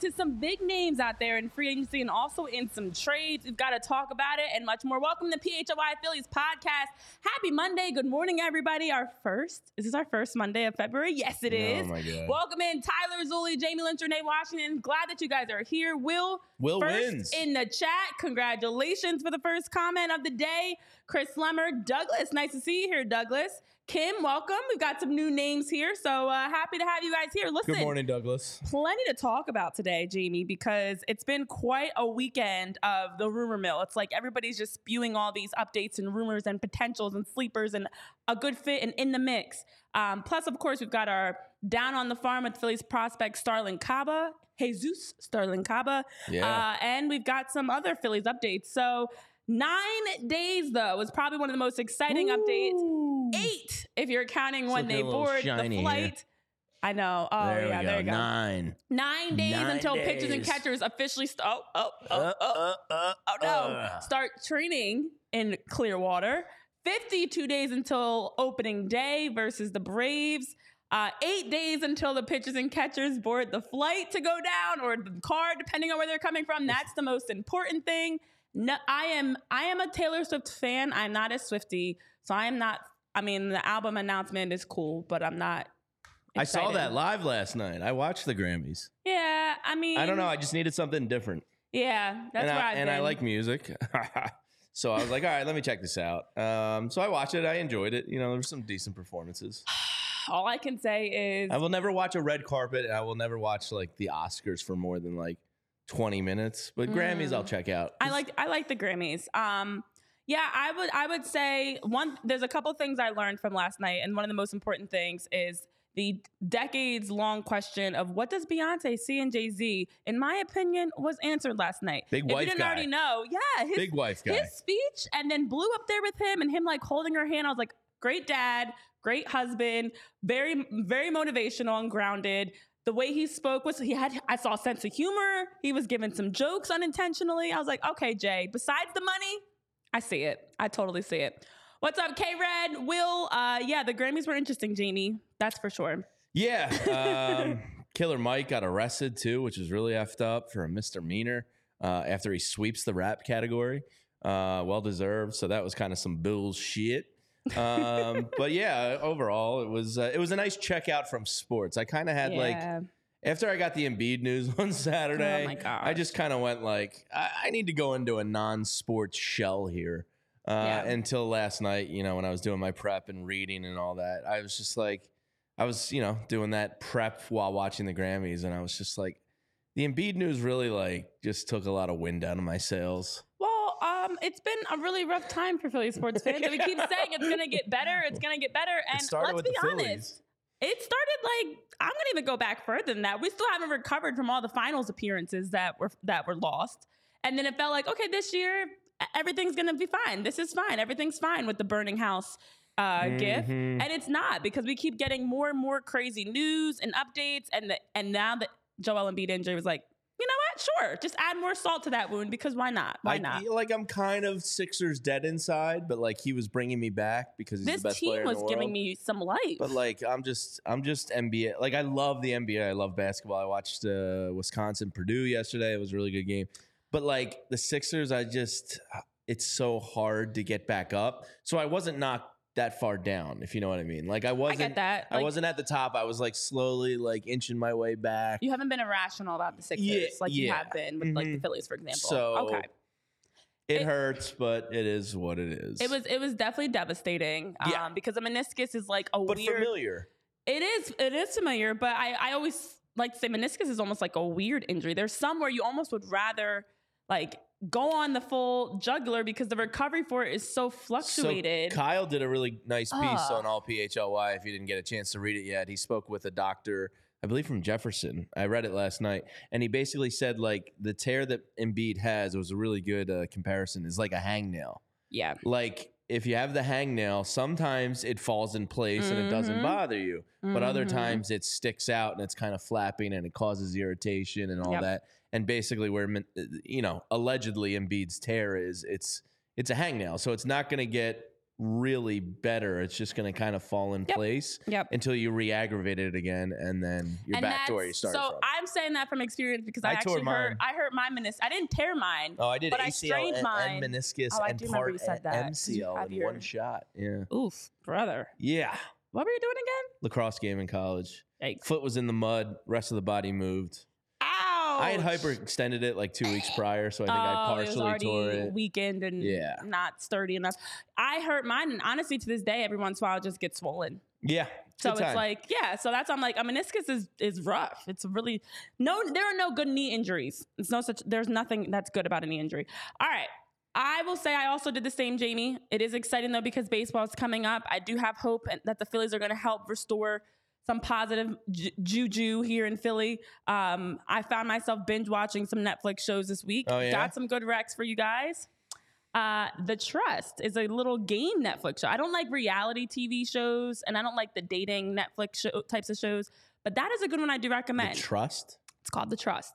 to some big names out there in free agency and also in some trades. We've got to talk about it and much more. Welcome to PHLY Phillies podcast. Happy Monday. Good morning, everybody. Our first, is this our first Monday of February? Yes, it is. Oh, my God. Welcome in Tyler Zulli, Jamie Lynch, Renee Washington. Glad that you guys are here. Will, Will first wins. in the chat. Congratulations for the first comment of the day. Chris Lemmer, Douglas. Nice to see you here, Douglas. Kim, welcome. We've got some new names here, so uh, happy to have you guys here. Listen, Good morning, Douglas. plenty to talk about today, Jamie, because it's been quite a weekend of the rumor mill. It's like everybody's just spewing all these updates and rumors and potentials and sleepers and a good fit and in the mix. Um, plus, of course, we've got our down on the farm with Phillies prospect Starlyn Caba, Jesus Starlyn Caba, Yeah. uh, and we've got some other Phillies updates. So. Nine days though was probably one of the most exciting updates. Eight, if you're counting when they board the shiny here. flight. I know. Oh there yeah, go. there you go. Nine. Nine days Nine until pitchers and catchers officially st- oh, oh, oh, Uh, oh, uh, uh, oh no uh. start training in Clearwater. Fifty-two days until opening day versus the Braves. Uh, eight days until the pitchers and catchers board the flight to go down or the car, depending on where they're coming from. That's the most important thing. No, I am I am a Taylor Swift fan. I'm not a Swiftie, so I am not. I mean, the album announcement is cool, but I'm not. I saw that live last night. I watched the Grammys. Yeah, I mean, I don't know. I just needed something different. Yeah, that's and where I, I've and I like music. so I was like, all right, let me check this out. Um, so I watched it. I enjoyed it. You know, there were some decent performances. All I can say is I will never watch a red carpet, and I will never watch like the Oscars for more than like 20 minutes. But Grammys, Mm. I'll check out. I like I like the Grammys. Um, yeah, I would I would say one. There's a couple things I learned from last night, and one of the most important things is the decades long question of what does Beyonce see in Jay Z. In my opinion, was answered last night. Big if you didn't guy. already know, yeah, his, Big wife guy. his speech, and then blew up there with him, and him like holding her hand. I was like, great dad, great husband, very very motivational and grounded. The way he spoke was he had I saw a sense of humor. He was giving some jokes unintentionally. I was like, okay, Jay. Besides the money, I see it. I totally see it. What's up, K Red? Will? Uh, yeah, the Grammys were interesting, Jamie. That's for sure. Yeah. Um, Killer Mike got arrested too, which is really effed up for a misdemeanor uh, after he sweeps the rap category. Uh, well deserved. So that was kind of some bullshit. Um, but yeah, overall, it was uh, it was a nice checkout from sports. I kind of had like after I got the Embiid news on Saturday, Oh my gosh. I just kind of went like, I, I need to go into a non-sports shell here. Uh, Yeah. Until last night, you know, when I was doing my prep and reading and all that, I was just like, I was, you know, doing that prep while watching the Grammys, and I was just like, the Embiid news really like just took a lot of wind out of my sails. Um, it's been a really rough time for Philly sports fans. we keep saying it's gonna get better. It's gonna get better. And let's be honest. It started like I'm gonna even go back further than that. We still haven't recovered from all the finals appearances that were that were lost. And then it felt like, okay, this year everything's gonna be fine. This is fine. Everything's fine with the burning house uh, gif. Mhm. And it's not because we keep getting more and more crazy news and updates. And the, and now that Joel Embiid injury was like, you know what? Sure, just add more salt to that wound because why not? Why I, not? Like I'm kind of Sixers dead inside, but like he was bringing me back because he's this the best player team in was the giving world. me some life. But like I'm just I'm just NBA. Like I love the NBA. I love basketball. I watched uh, Wisconsin Purdue yesterday. It was a really good game. But like the Sixers, I just it's so hard to get back up. So I wasn't knocked that far down, if you know what I mean. Like I I wasn't get that. I Like, wasn't at the top. I was like slowly like inching my way back. You haven't been irrational about the Sixers Yeah, like you have been with like the Mhm. Phillies, for example. So okay, it, it- hurts, but it is what it is. it was it was definitely devastating. Yeah. Um, because a meniscus is like a but weird. familiar. It is it is familiar, but I I always like to say meniscus is almost like a weird injury. There's some where you almost would rather like go on the full juggler because the recovery for it is so fluctuated. So Kyle did a really nice piece on all PHLY. If you didn't get a chance to read it yet, he spoke with a doctor, I believe from Jefferson. I read it last night, and he basically said like the tear that Embiid has it was a really good uh, comparison. Is like a hangnail. yeah. Like if you have the hangnail, sometimes it falls in place and it doesn't Mhm. bother you, but other Mhm. times it sticks out and it's kind of flapping and it causes irritation and all Yep. that. And basically, where min- uh, you know allegedly Embiid's tear is, it's it's a hangnail, so it's not going to get really better. It's just going to kind of fall in Yep. place Yep. until you re-aggravate it again, and then you're back to where you started so from. I'm saying that from experience because I, I actually hurt. I hurt my meniscus. I didn't tear mine. oh, I did but I strained and, mine. and meniscus Oh, I and part you said a- that, MCL in your- one shot. Yeah, Oof, brother. yeah. What were you doing again? Lacrosse game in college. Yikes. Foot was in the mud. Rest of the body moved. I had hyperextended it like two weeks prior, so I think I Oh, it was partially already tore it. weakened and Yeah. not sturdy enough. I hurt mine, and honestly, to this day, every once in a while, it just gets swollen. Yeah. So it's time. like, yeah. So that's I'm like, a meniscus is is rough. It's really no. There are no good knee injuries. It's no such. There's nothing that's good about a knee injury. All right. I will say I also did the same, Jamie. It is exciting though because baseball is coming up. I do have hope that the Phillies are going to help restore some positive ju- juju here in Philly. Um, I found myself binge watching some Netflix shows this week. Oh, yeah? Got some good recs for you guys. Uh, the Trust is a little game Netflix show. I don't like reality TV shows, and I don't like the dating Netflix show, types of shows. But that is a good one I do the recommend. trust. it's called The Trust.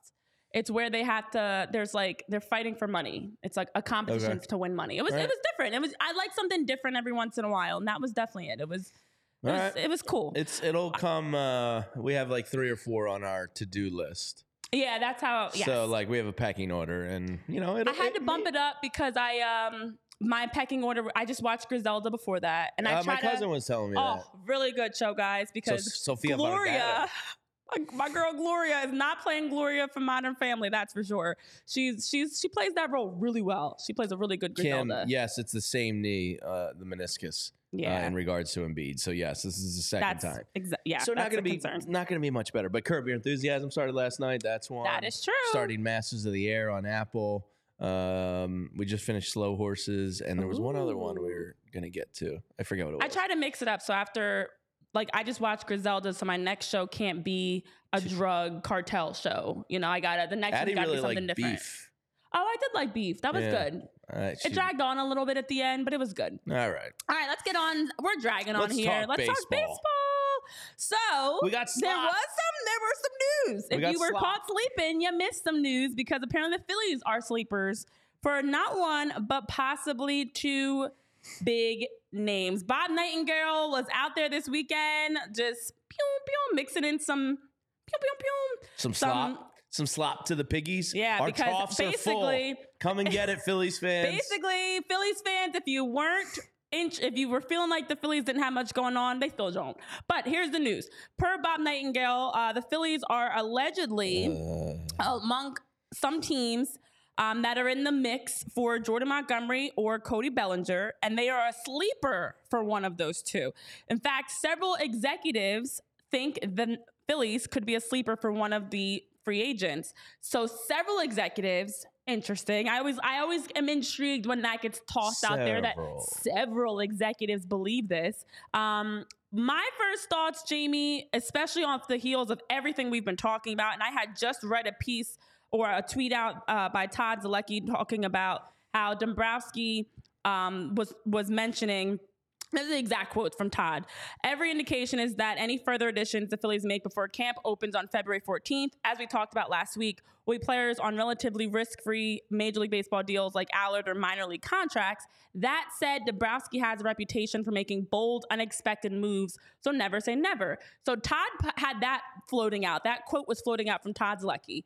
It's where they have to. There's like they're fighting for money. It's like a competition Okay. to win money. It was Right. it was different. It was I like something different every once in a while, and that was definitely it. It was it, was, right. it was cool. It's it'll come. Uh, we have like three or four on our to do list. yeah, that's how. Yes. So like we have a packing order, and you know it. I had to bump it up because I um my pecking order. I just watched Griselda before that, and I Uh, my cousin to. was telling me Oh, really good show, guys! Because So Sophia Gloria, Vergara. my, girl Gloria is not playing Gloria from Modern Family. That's for sure. She's she's she plays that role really well. She plays a really good Kim, yes, it's the same knee, uh, the meniscus, yeah. uh, in regards to Embiid. So yes, this is the second that's time. exa- yeah. so not going to be concern. not going to be much better. But Curb Your Enthusiasm started last night. That's one. That is true. Starting Masters of the Air on Apple. Um, we just finished Slow Horses, and there was one other one we Ooh. were going to get to. I forget what it was. I try to mix it up. So after, like, I just watched Griselda, so my next show can't be a drug cartel show. You know, I got to the next Addie one got to really be something different. beef. Oh, I did like beef. That was Yeah. good. It dragged on a little bit at the end, but it was good. all right. All right, let's get on. We're dragging on Let's here. talk let's talk baseball. baseball. So We got there was some. There were some news. We if you were caught sleeping, you missed some news because apparently the Phillies are sleepers for not one but possibly two big names. Bob Nightingale was out there this weekend, just pew pew, mixing in some pew pew pew. Some Some-. Some slop to the piggies. Yeah, Our because troughs are full. basically, Come and get it, Phillies fans. basically, Phillies fans, if you weren't inch, if you were feeling like the Phillies didn't have much going on, they still don't. But here's the news: per Bob Nightingale, uh, the Phillies are allegedly Uh, among some teams. Um, that are in the mix for Jordan Montgomery or Cody Bellinger, and they are a sleeper for one of those two. In fact, several executives think the Phillies could be a sleeper for one of the free agents. So several executives, interesting. I always I always am intrigued when that gets tossed out there that Several. several executives believe this. Um, my first thoughts, Jamie, especially off the heels of everything we've been talking about, and I had just read a piece or a tweet out uh, by Todd Zolecki talking about how Dombrowski um, was was mentioning. This is the exact quote from Todd. Every indication is that any further additions the Phillies make before camp opens on February 14th, as we talked about last week, will be players on relatively risk-free Major League Baseball deals like Allard or minor league contracts. That said, Dombrowski has a reputation for making bold, unexpected moves, so never say never. So Todd had that floating out. That quote was floating out from Todd's Zolecki.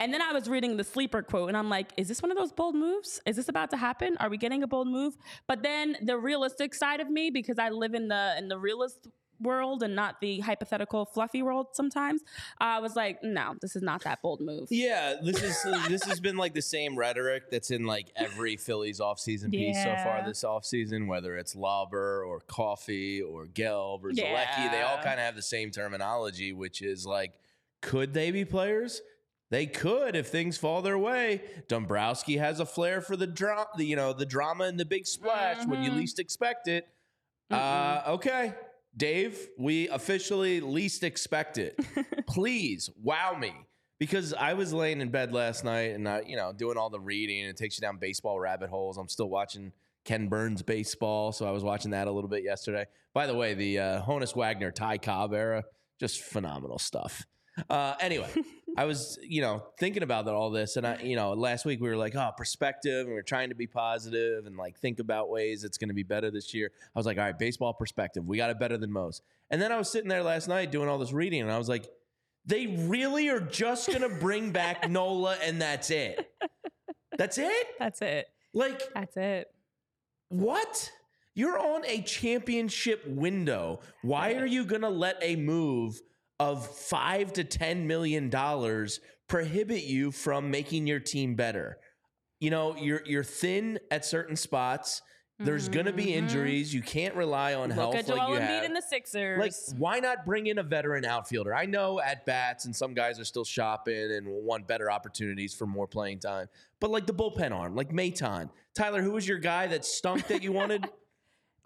And then I was reading the sleeper quote, and I'm like, is this one of those bold moves? Is this about to happen? Are we getting a bold move? But then the realistic side of me, because I live in the in the realist world and not the hypothetical fluffy world sometimes, I was like, no, this is not that bold move. Yeah, this is uh, this has been like the same rhetoric that's in like every Phillies offseason piece so far Yeah. this offseason, whether it's Lauber or Coffey or Gelb or Zolecki. They all kind of have the same terminology, which is like, could they be players? They could if things fall their way. Dombrowski has a flair for the drama, you know, the drama and the big splash when you Mhm. least expect it. Uh, okay, Dave, we officially least expect it. Please wow me because I was laying in bed last night and I, you know, doing all the reading. And it takes you down baseball rabbit holes. I'm still watching Ken Burns baseball, so I was watching that a little bit yesterday. By the way, the uh, Honus Wagner Ty Cobb era, just phenomenal stuff. Uh, anyway, I was, you know, thinking about all this, and I, you know, last week we were like, oh, perspective, and we are trying to be positive and like think about ways it's going to be better this year. I was like, all right, baseball perspective, we got it better than most. And then I was sitting there last night doing all this reading, and I was like, they really are just going to bring back Nola, and that's it. That's it. That's it. Like, That's it. what? You're on a championship window. Why are you going to let a move of five to ten million dollars prohibit you from making your team better? You know, you're you're thin at certain spots. There's going to be Mhm. injuries. You can't rely on Look health at like Joel you Embiid have. and the Sixers. Like, why not bring in a veteran outfielder? I know at bats and some guys are still shopping and want better opportunities for more playing time. But like the bullpen arm, like Maton. Tyler, who was your guy that stunk that you wanted?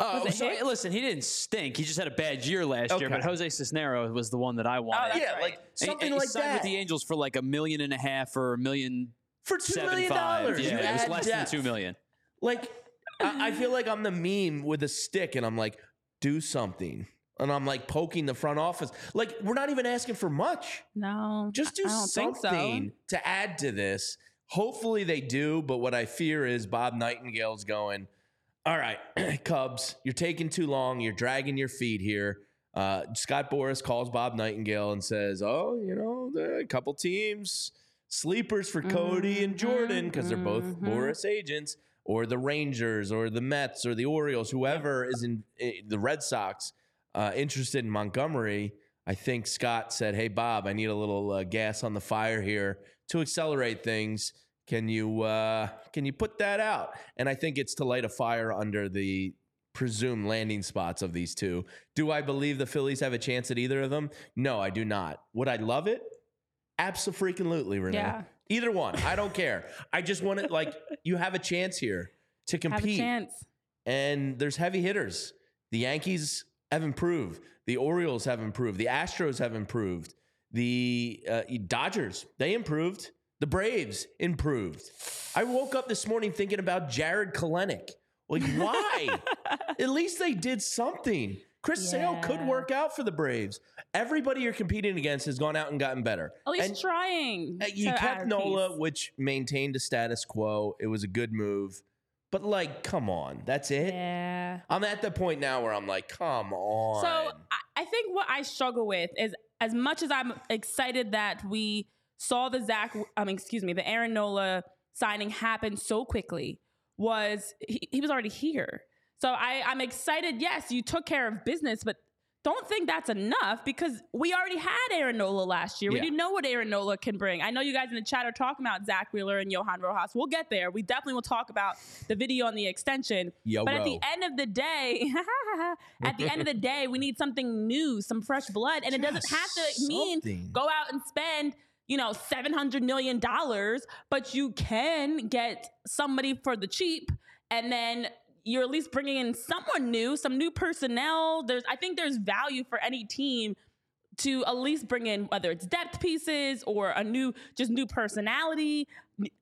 Oh, Was so Hicks? listen, he didn't stink. He just had a bad year last year. But Jose Cisneros was the one that I oh, wanted. that's yeah, right. like And- something and he like signed that. with the Angels for like a million and a half or a million for two seven million five. dollars. Yeah, you it was less depth. than two million. Like, I, I feel like I'm the meme with a stick, and I'm like, do something. And I'm like poking the front office. Like, we're not even asking for much. no, Just do I so. something to add to this. Hopefully they do, but what I fear is Bob Nightingale's going, all right, Cubs, you're taking too long. You're dragging your feet here. Uh, Scott Boras calls Bob Nightingale and says, oh, you know, a couple teams, sleepers for Cody and Jordan, because they're both mhm. Boras agents, or the Rangers, or the Mets, or the Orioles, whoever is in the Red Sox uh, interested in Montgomery. I think Scott said, "Hey Bob, I need a little uh, gas on the fire here to accelerate things. Can you uh, can you put that out?" And I think it's to light a fire under the presumed landing spots of these two. Do I believe the Phillies have a chance at either of them? No, I do not. Would I love it? Absolutely, Renee. Yeah. Either one. I don't care. I just want it like you have a chance here to Have a compete chance. and there's heavy hitters. The Yankees have improved. The Orioles have improved. The Astros have improved. The uh, Dodgers they improved. The Braves improved. I woke up this morning thinking about Jarred Kelenic. Like, why? At least they did something. Chris Sale could work out for the Braves. Everybody you're competing against has gone out and gotten better. At least And- trying. uh, You kept Nola, peace. which maintained a status quo. It was a good move. But like, come on, that's it. Yeah. I'm at the point now where I'm like, come on. So I, I think what I struggle with is as much as I'm excited that we saw the Zack, I mean, excuse me, the Aaron Nola signing happen so quickly was he, he was already here. So I, I'm excited. Yes, you took care of business, but don't think that's enough because we already had Aaron Nola last year. We Yeah. didn't know what Aaron Nola can bring. I know you guys in the chat are talking about Zack Wheeler and Johan Rojas. We'll get there. We definitely will talk about the video on the extension. Yo, But at the end of the day, at the end of the day, we need something new, some fresh blood. And it doesn't have to mean something. go out and spend, you know, $700 million, but you can get somebody for the cheap and then you're at least bringing in someone new, some new personnel. There's, I think there's value for any team to at least bring in whether it's depth pieces or a new just new personality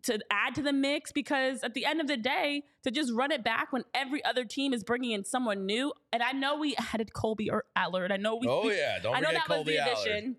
to add to the mix because at the end of the day to just run it back when every other team is bringing in someone new and I know we added Colby or Allard I know we oh yeah, don't I know that Colby was the Allard.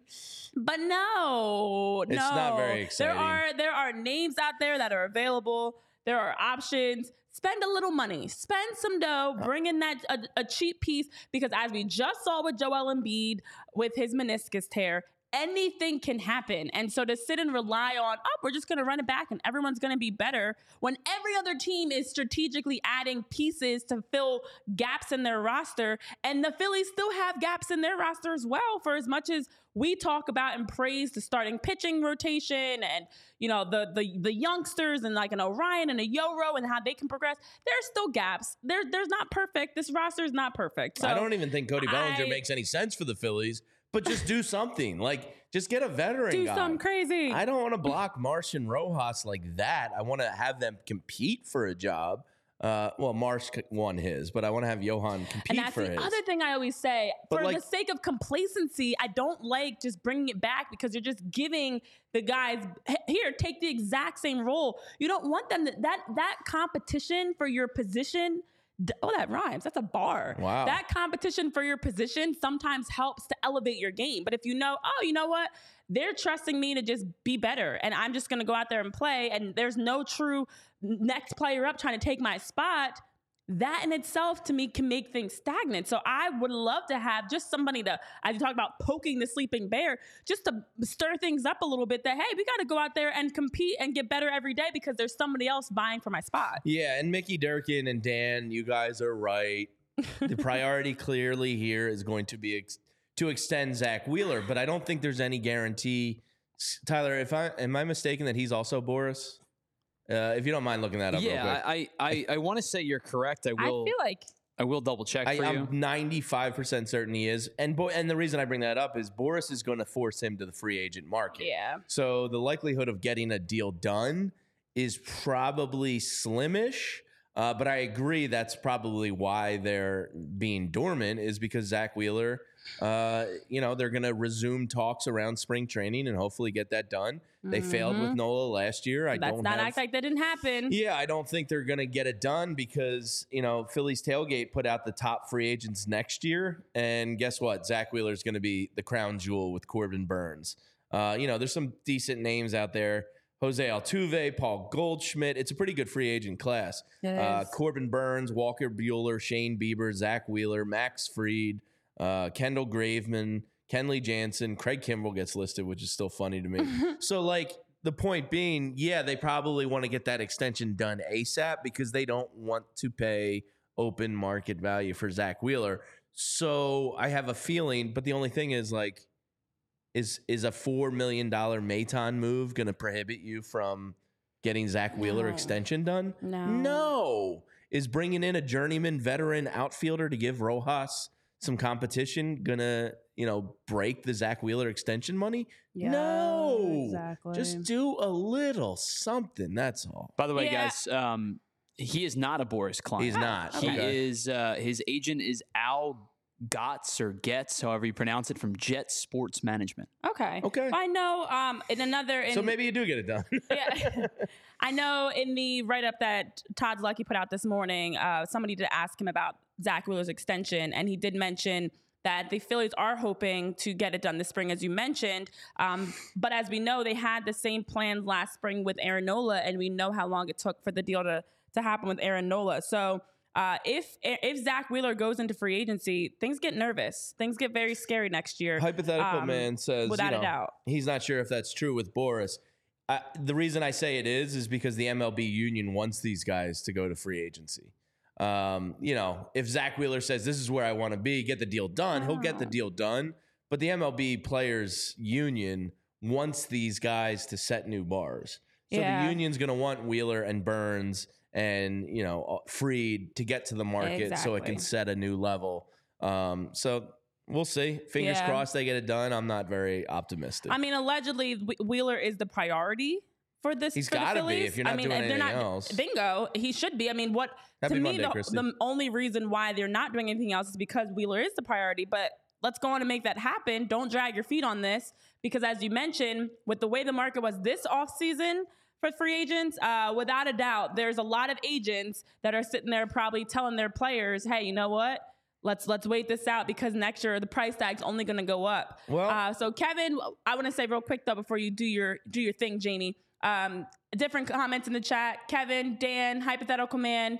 But no It's no not very there are there are names out there that are available. There are options. Spend a little money. Spend some dough. Uh. bring in that a, a cheap piece because as we just saw with Joel Embiid with his meniscus tear anything can happen. And so to sit and rely on oh we're just going to run it back and everyone's going to be better when every other team is strategically adding pieces to fill gaps in their roster and the Phillies still have gaps in their roster as well for as much as we talk about and praise the starting pitching rotation and you know the the the youngsters and like an Orion and a Yoro and how they can progress. There's still gaps. There there's not perfect. This roster is not perfect. So I don't even think Cody Bellinger I- makes any sense for the Phillies. But just do something. Like, just get a veteran do guy. something crazy. I don't want to block Martian Rojas like that. I want to have them compete for a job. Uh, well, Marsh won his, but I want to have Johan compete and that's for the his. other thing I always say. But For like- the sake of complacency, I don't like just bringing it back because you're just giving the guys here take the exact same role. You don't want them to, that that competition for your position Oh, that rhymes. That's a bar. Wow. That competition for your position sometimes helps to elevate your game. But if you know, oh, you know what? They're trusting me to just be better and I'm just going to go out there and play and there's no true next player up trying to take my spot. That in itself to me can make things stagnant. So I would love to have just somebody to, as you talk about poking the sleeping bear, just to stir things up a little bit that, hey, we got to go out there and compete and get better every day because there's somebody else vying for my spot. Yeah, and Mickey Durkin and Dan, you guys are right. the priority clearly here is going to be ex- to extend Zack Wheeler, but I don't think there's any guarantee. Tyler, if I am I mistaken that he's also Boras? Uh, if you don't mind looking that up, real Yeah, quick. I I, I want to say you're correct. I will. I will. feel like I will double check I, for you. I'm 95% certain he is. And bo- and the reason I bring that up is Boras is going to force him to the free agent market. yeah. So the likelihood of getting a deal done is probably slimish. Uh, but I agree that's probably why they're being dormant is because Zack Wheeler, uh, you know, they're going to resume talks around spring training and hopefully get that done. They failed with Nola last year. I Let's don't not have, act like that didn't happen. yeah, I don't think they're going to get it done because, you know, Phillies tailgate put out the top free agents next year. And guess what? Zack Wheeler is going to be the crown jewel with Corbin Burnes. Uh, you know, there's some decent names out there. Jose Altuve, Paul Goldschmidt. It's a pretty good free agent class. Uh. Corbin Burnes, Walker Buehler, Shane Bieber, Zack Wheeler, Max Fried, uh, Kendall Graveman, Kenley Jansen, Craig Kimbrel gets listed, which is still funny to me. so, like, the point being, yeah, they probably want to get that extension done ASAP because they don't want to pay open market value for Zack Wheeler. So I have a feeling, but the only thing is like, is is a four million dollar Maton move going to prohibit you from getting Zack Wheeler No. extension done? No. No. Is bringing in a journeyman veteran outfielder to give Rojas some competition gonna you know break the Zack Wheeler extension money? Yeah, no, exactly. Just do a little something. That's all. By the way, Yeah. guys, um, he is not a Boras client. He's not. He Okay. is. Uh, his agent is Al Gotts or Getz, however you pronounce it, from Jet Sports Management. Okay. Okay. I know. Um, in another. In, so maybe you do get it done. yeah. I know in the write up that Todd Zolecki put out this morning, uh, somebody did ask him about Zack Wheeler's extension, and he did mention that the Phillies are hoping to get it done this spring, as you mentioned. Um, but as we know, they had the same plans last spring with Aaron Nola, and we know how long it took for the deal to, to happen with Aaron Nola. So uh, if if Zack Wheeler goes into free agency, things get nervous. Things get very scary next year. Hypothetical Um, man says, without you a doubt. he's not sure if that's true with Boras. Uh, the reason I say it is is because the MLB union wants these guys to go to free agency. Um, you know, if Zack Wheeler says this is where I want to be, get the deal done, he'll get the Ah. deal done. But the MLB players union wants these guys to set new bars. So Yeah. the union's going to want Wheeler and Burnes and you know Fried to get to the market so it can set a new level. Um, so we'll see. Fingers Yeah. crossed they get it done. I'm not very optimistic. I mean, allegedly Wheeler is the priority for this. He's the gotta be if you're not I mean, doing if they're anything not, else. Bingo, he should be. I mean, what Happy to me Monday, the, the only reason why they're not doing anything else is because Wheeler is the priority. But let's go on and make that happen. Don't drag your feet on this because, as you mentioned, with the way the market was this offseason for free agents, uh, without a doubt, there's a lot of agents that are sitting there probably telling their players, "Hey, you know what?" Let's let's wait this out because next year the price tag's only going to go up. Well- uh, so Kevin, I want to say real quick though before you do your do your thing, Jamie. Um, different comments in the chat. Kevin, Dan, hypothetical man.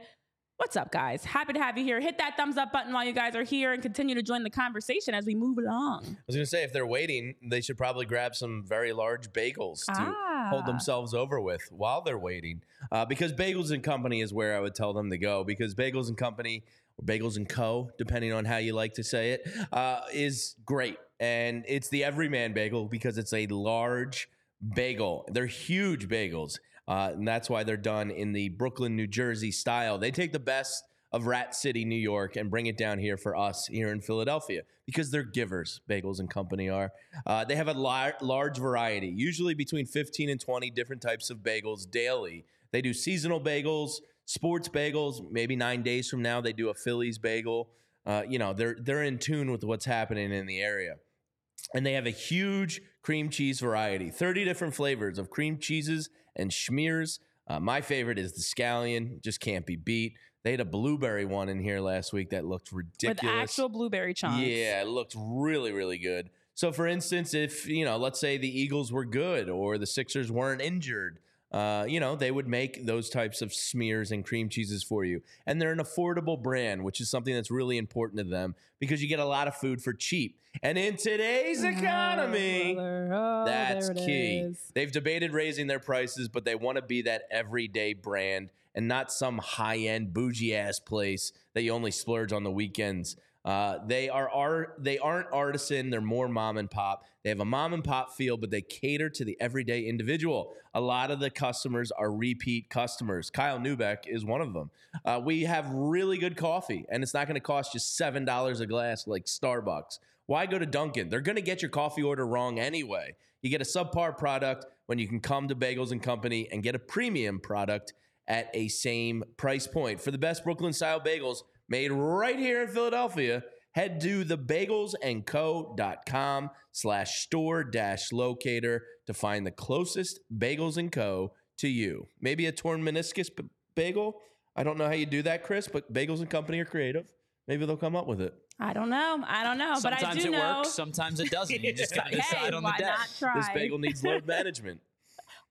What's up, guys? Happy to have you here. Hit that thumbs up button while you guys are here and continue to join the conversation as we move along. I was going to say, if they're waiting, they should probably grab some very large bagels to Ah. Hold themselves over with while they're waiting. Uh, because Bagels and Company is where I would tell them to go. Because Bagels and Company, or Bagels and Co., depending on how you like to say it, uh, is great. And it's the everyman bagel because it's a large bagel. They're huge bagels. Uh, and that's why they're done in the Brooklyn, New Jersey style. They take the best of Rat City, New York, and bring it down here for us here in Philadelphia because they're givers. Bagels and Company are. Uh, they have a lar- large variety, usually between 15 and 20 different types of bagels daily. They do seasonal bagels, sports bagels. Maybe nine days from now, they do a Phillies bagel. Uh, you know, they're they're in tune with what's happening in the area and they have a huge cream cheese variety 30 different flavors of cream cheeses and schmears uh, my favorite is the scallion just can't be beat They had a blueberry one in here last week that looked ridiculous. With actual blueberry chunks. Yeah, it looked really, really good. So, for instance, if you know, let's say the Eagles were good or the Sixers weren't injured, uh, you know, they would make those types of smears and cream cheeses for you, and they're an affordable brand, which is something that's really important to them because you get a lot of food for cheap. And in today's economy, Oh, that's key. is. They've debated raising their prices, but they want to be that everyday brand and not some high end bougie ass place that you only splurge on the weekends. Uh, they are art. They aren't artisan. They're more mom and pop. They have a mom and pop feel, but they cater to the everyday individual. A lot of the customers are repeat customers. Kyle Newbeck is one of them. Uh, we have really good coffee, and it's not going to cost you seven dollars a glass like Starbucks. Why go to Dunkin'? They're going to get your coffee order wrong anyway. You get a subpar product when you can come to Bagels and Company and get a premium product at a same price point. For the best Brooklyn style bagels made right here in Philadelphia, head to thebagelsandco.com slash store dash locator to find the closest Bagels and Co. to you. Maybe a torn meniscus b- bagel? I don't know how you do that, Chris, but Bagels and Company are creative. Maybe they'll come up with it. I don't know. I don't know. but I sometimes do it know. works, sometimes it doesn't. You just gotta Hey, decide on the why day. not try? This bagel needs load management.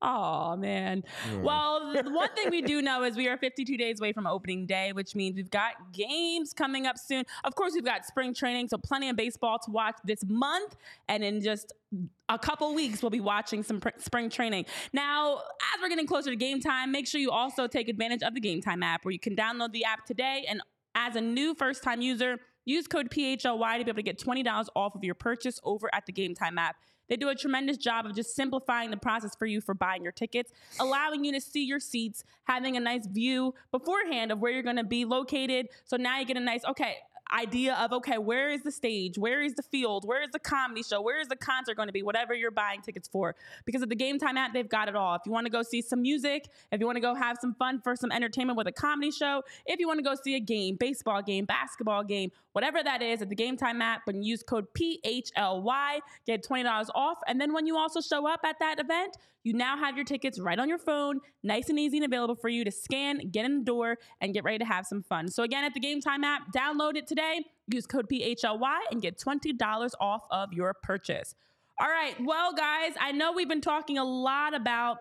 Oh man. Mm. Well, one thing we do know is we are 52 days away from opening day, which means we've got games coming up soon. Of course, we've got spring training, so plenty of baseball to watch this month, and in just a couple weeks we'll be watching some pr- spring training. Now, as we're getting closer to game time, make sure you also take advantage of the Game Time app, where you can download the app today and as a new first time user, use code PHLY to be able to get $20 off of your purchase over at the Game Time app. They do a tremendous job of just simplifying the process for you for buying your tickets, allowing you to see your seats, having a nice view beforehand of where you're going to be located. So now you get a nice, okay, idea of okay where is the stage? Where is the field? Where is the comedy show? Where is the concert going to be? Whatever you're buying tickets for. Because at the game time app they've got it all. If you want to go see some music if you want to go have some fun for some entertainment with a comedy show if you want to go see a game baseball game basketball game whatever that is at the game time app when use code phly get $20 off. And then when you also show up at that event you now have your tickets right on your phone, nice and easy and available for you to scan, get in the door, and get ready to have some fun. So, again, at the Game Time app, download it today, use code PHLY, and get $20 off of your purchase. All right, well, guys, I know we've been talking a lot about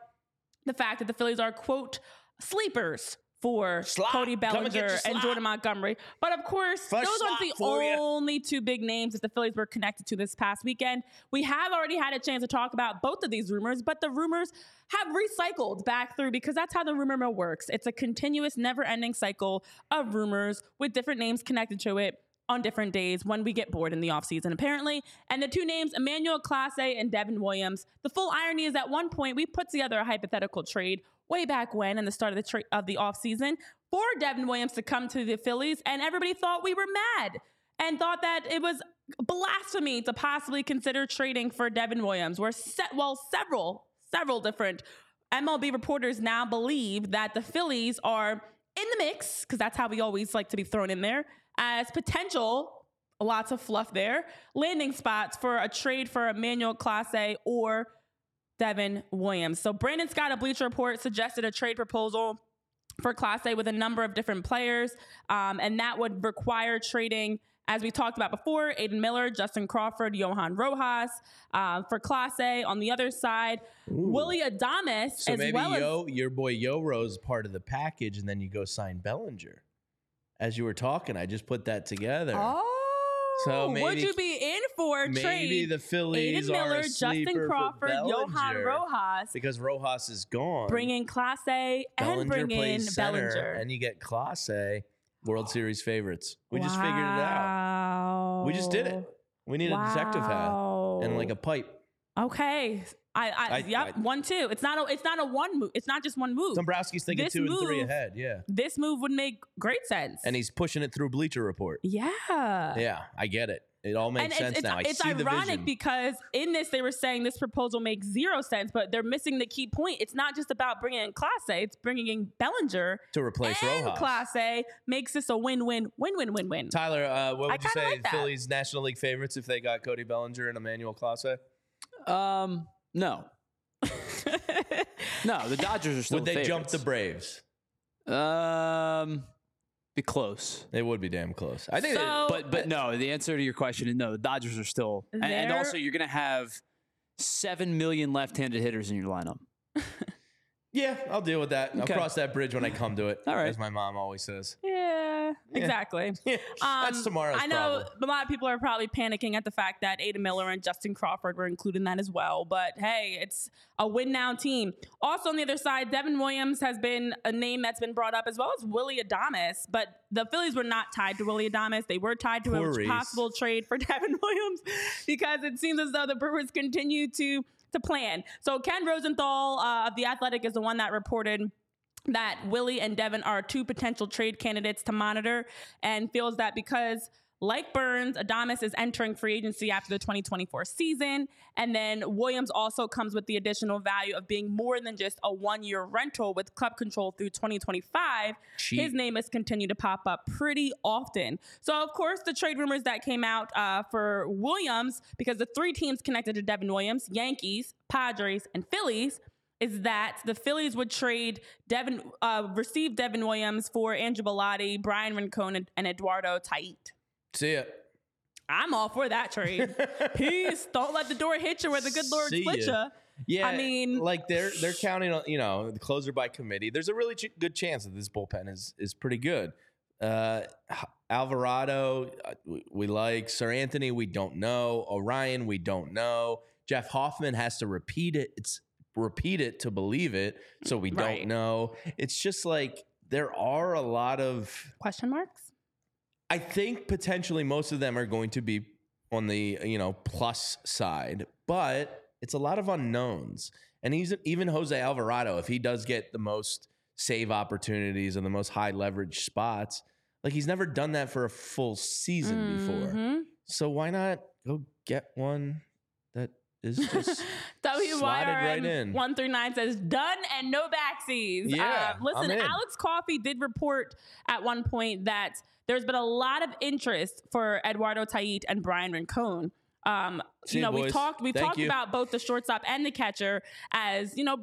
the fact that the Phillies are, quote, sleepers for Slop. Cody and Bellinger and. Jordan Montgomery. But of course, Fresh those aren't the for only two big names that the Phillies were connected to this past weekend. We have already had a chance to talk about both of these rumors, but the rumors have recycled back through because that's how the rumor mill works. It's a continuous, never ending cycle of rumors with different names connected to it on different days when we get bored in the offseason, apparently. And the two names, Emmanuel Clase and Devin Williams. The full irony is at one point we put together a hypothetical trade way back when in the start of the tra- of the offseason for Devin Williams to come to the Phillies, and everybody thought we were mad and thought that it was blasphemy to possibly consider trading for Devin Williams. Where se- well, several several different MLB reporters now believe that the Phillies are in the mix because that's how we always like to be thrown in there as potential lots of fluff there landing spots for a trade for Emmanuel Clase or Devin Williams. So Brandon Scott of Bleacher Report suggested a trade proposal for Clase with a number of different players, um, and that would require trading, as we talked about before, Aidan Miller, Justin Crawford, Johan Rojas. Uh, for Clase on the other side, Willy Adames. So as maybe well as Yo, your boy Yo Rose is part of the package, and then you go sign Bellinger. As you were talking, I just put that together. Oh, So would you be in for maybe trade? the Phillies Aidan Miller, Justin Crawford, for Johan Rojas, because Rojas is gone. bring in Clase and Bellinger bring in center, Bellinger. and you get Clase World Series favorites. We just figured it out. We just did it. We need a detective hat and like a pipe. Okay. I, I, I- yep, I- one two. It's not a it's not a one move. It's not just one move. Dombrowski's thinking This two and three ahead. Yeah, this move would make great sense. and he's pushing it through Bleacher Report. yeah. Yeah, I get it. It all makes and sense it's, now. I it's, it's see ironic vision. because in this they were saying this proposal makes zero sense, but they're missing the key point. It's not just about bringing in Class A; it's bringing in Bellinger to replace and Rojas. Class A makes this a win-win, win-win-win-win. Tyler, uh, what I would you say like that. Phillies National League favorites if they got Cody Bellinger and Emmanuel Clase? Um, no, no. The Dodgers are still Would they jump the. Braves? Um, Be close. It would be damn close. I think. So- But but no, the answer to your question is no. The Dodgers are still, and, and also you're gonna have seven million left-handed hitters in your lineup. yeah, I'll deal with that. I'll Okay. cross that bridge when I come to it. All right. as my mom always says. Yeah, exactly. Yeah, that's Um, tomorrow's I know problem. a lot of people are probably panicking at the fact that Ada Miller and Justin Crawford were included in that as well. But hey, it's a win now team. Also on the other side, Devin Williams has been a name that's been brought up as well as Willy Adames. But the Phillies were not tied to Willy Adames. They were tied to Poor a Reese. possible trade for Devin Williams because it seems as though the Brewers continue to to plan. So Ken Rosenthal uh, of the Athletic is the one that reported that Willie and Devin are two potential trade candidates to monitor and feels that because like Burnes, Adames is entering free agency after the 2024 season. And then Williams also comes with the additional value of being more than just a one year rental with club control through 2025. Cheap. His name has continued to pop up pretty often. So, of course, the trade rumors that came out uh, for Williams, because the three teams connected to Devin Williams Yankees, Padres, and Phillies is that the Phillies would trade Devin, uh, receive Devin Williams for Andrew Bellatti, Bryan Rincon, and, and Eduardo Tait. See ya. I'm all for that trade. Peace. Don't let the door hit you where the good Lord See split ya. you. Yeah, I mean- like they're they're counting on you know the closer by committee. There's a really ch- good chance that this bullpen is is pretty good. Uh, Alvarado, uh, we, we like Seranthony. We don't know Orion. We don't know Jeff Hoffman has to repeat it. It's repeat it to believe it. So we Right. don't know. It's just like there are a lot of Question marks? I think potentially most of them are going to be on the you know plus side, but it's a lot of unknowns. And he's even Jose Alvarado, if he does get the most save opportunities and the most high leverage spots, like he's never done that for a full season before. Mhm. So why not go get one is just WYRN right in. one through nine says done and no backsies. Yeah, Uh, listen. Alex Coffey did report at one point that there's been a lot of interest for Eduardo Tait and Bryan Rincon. Um, you know, we boys. talked we Thank talked you. about both the shortstop and the catcher as you know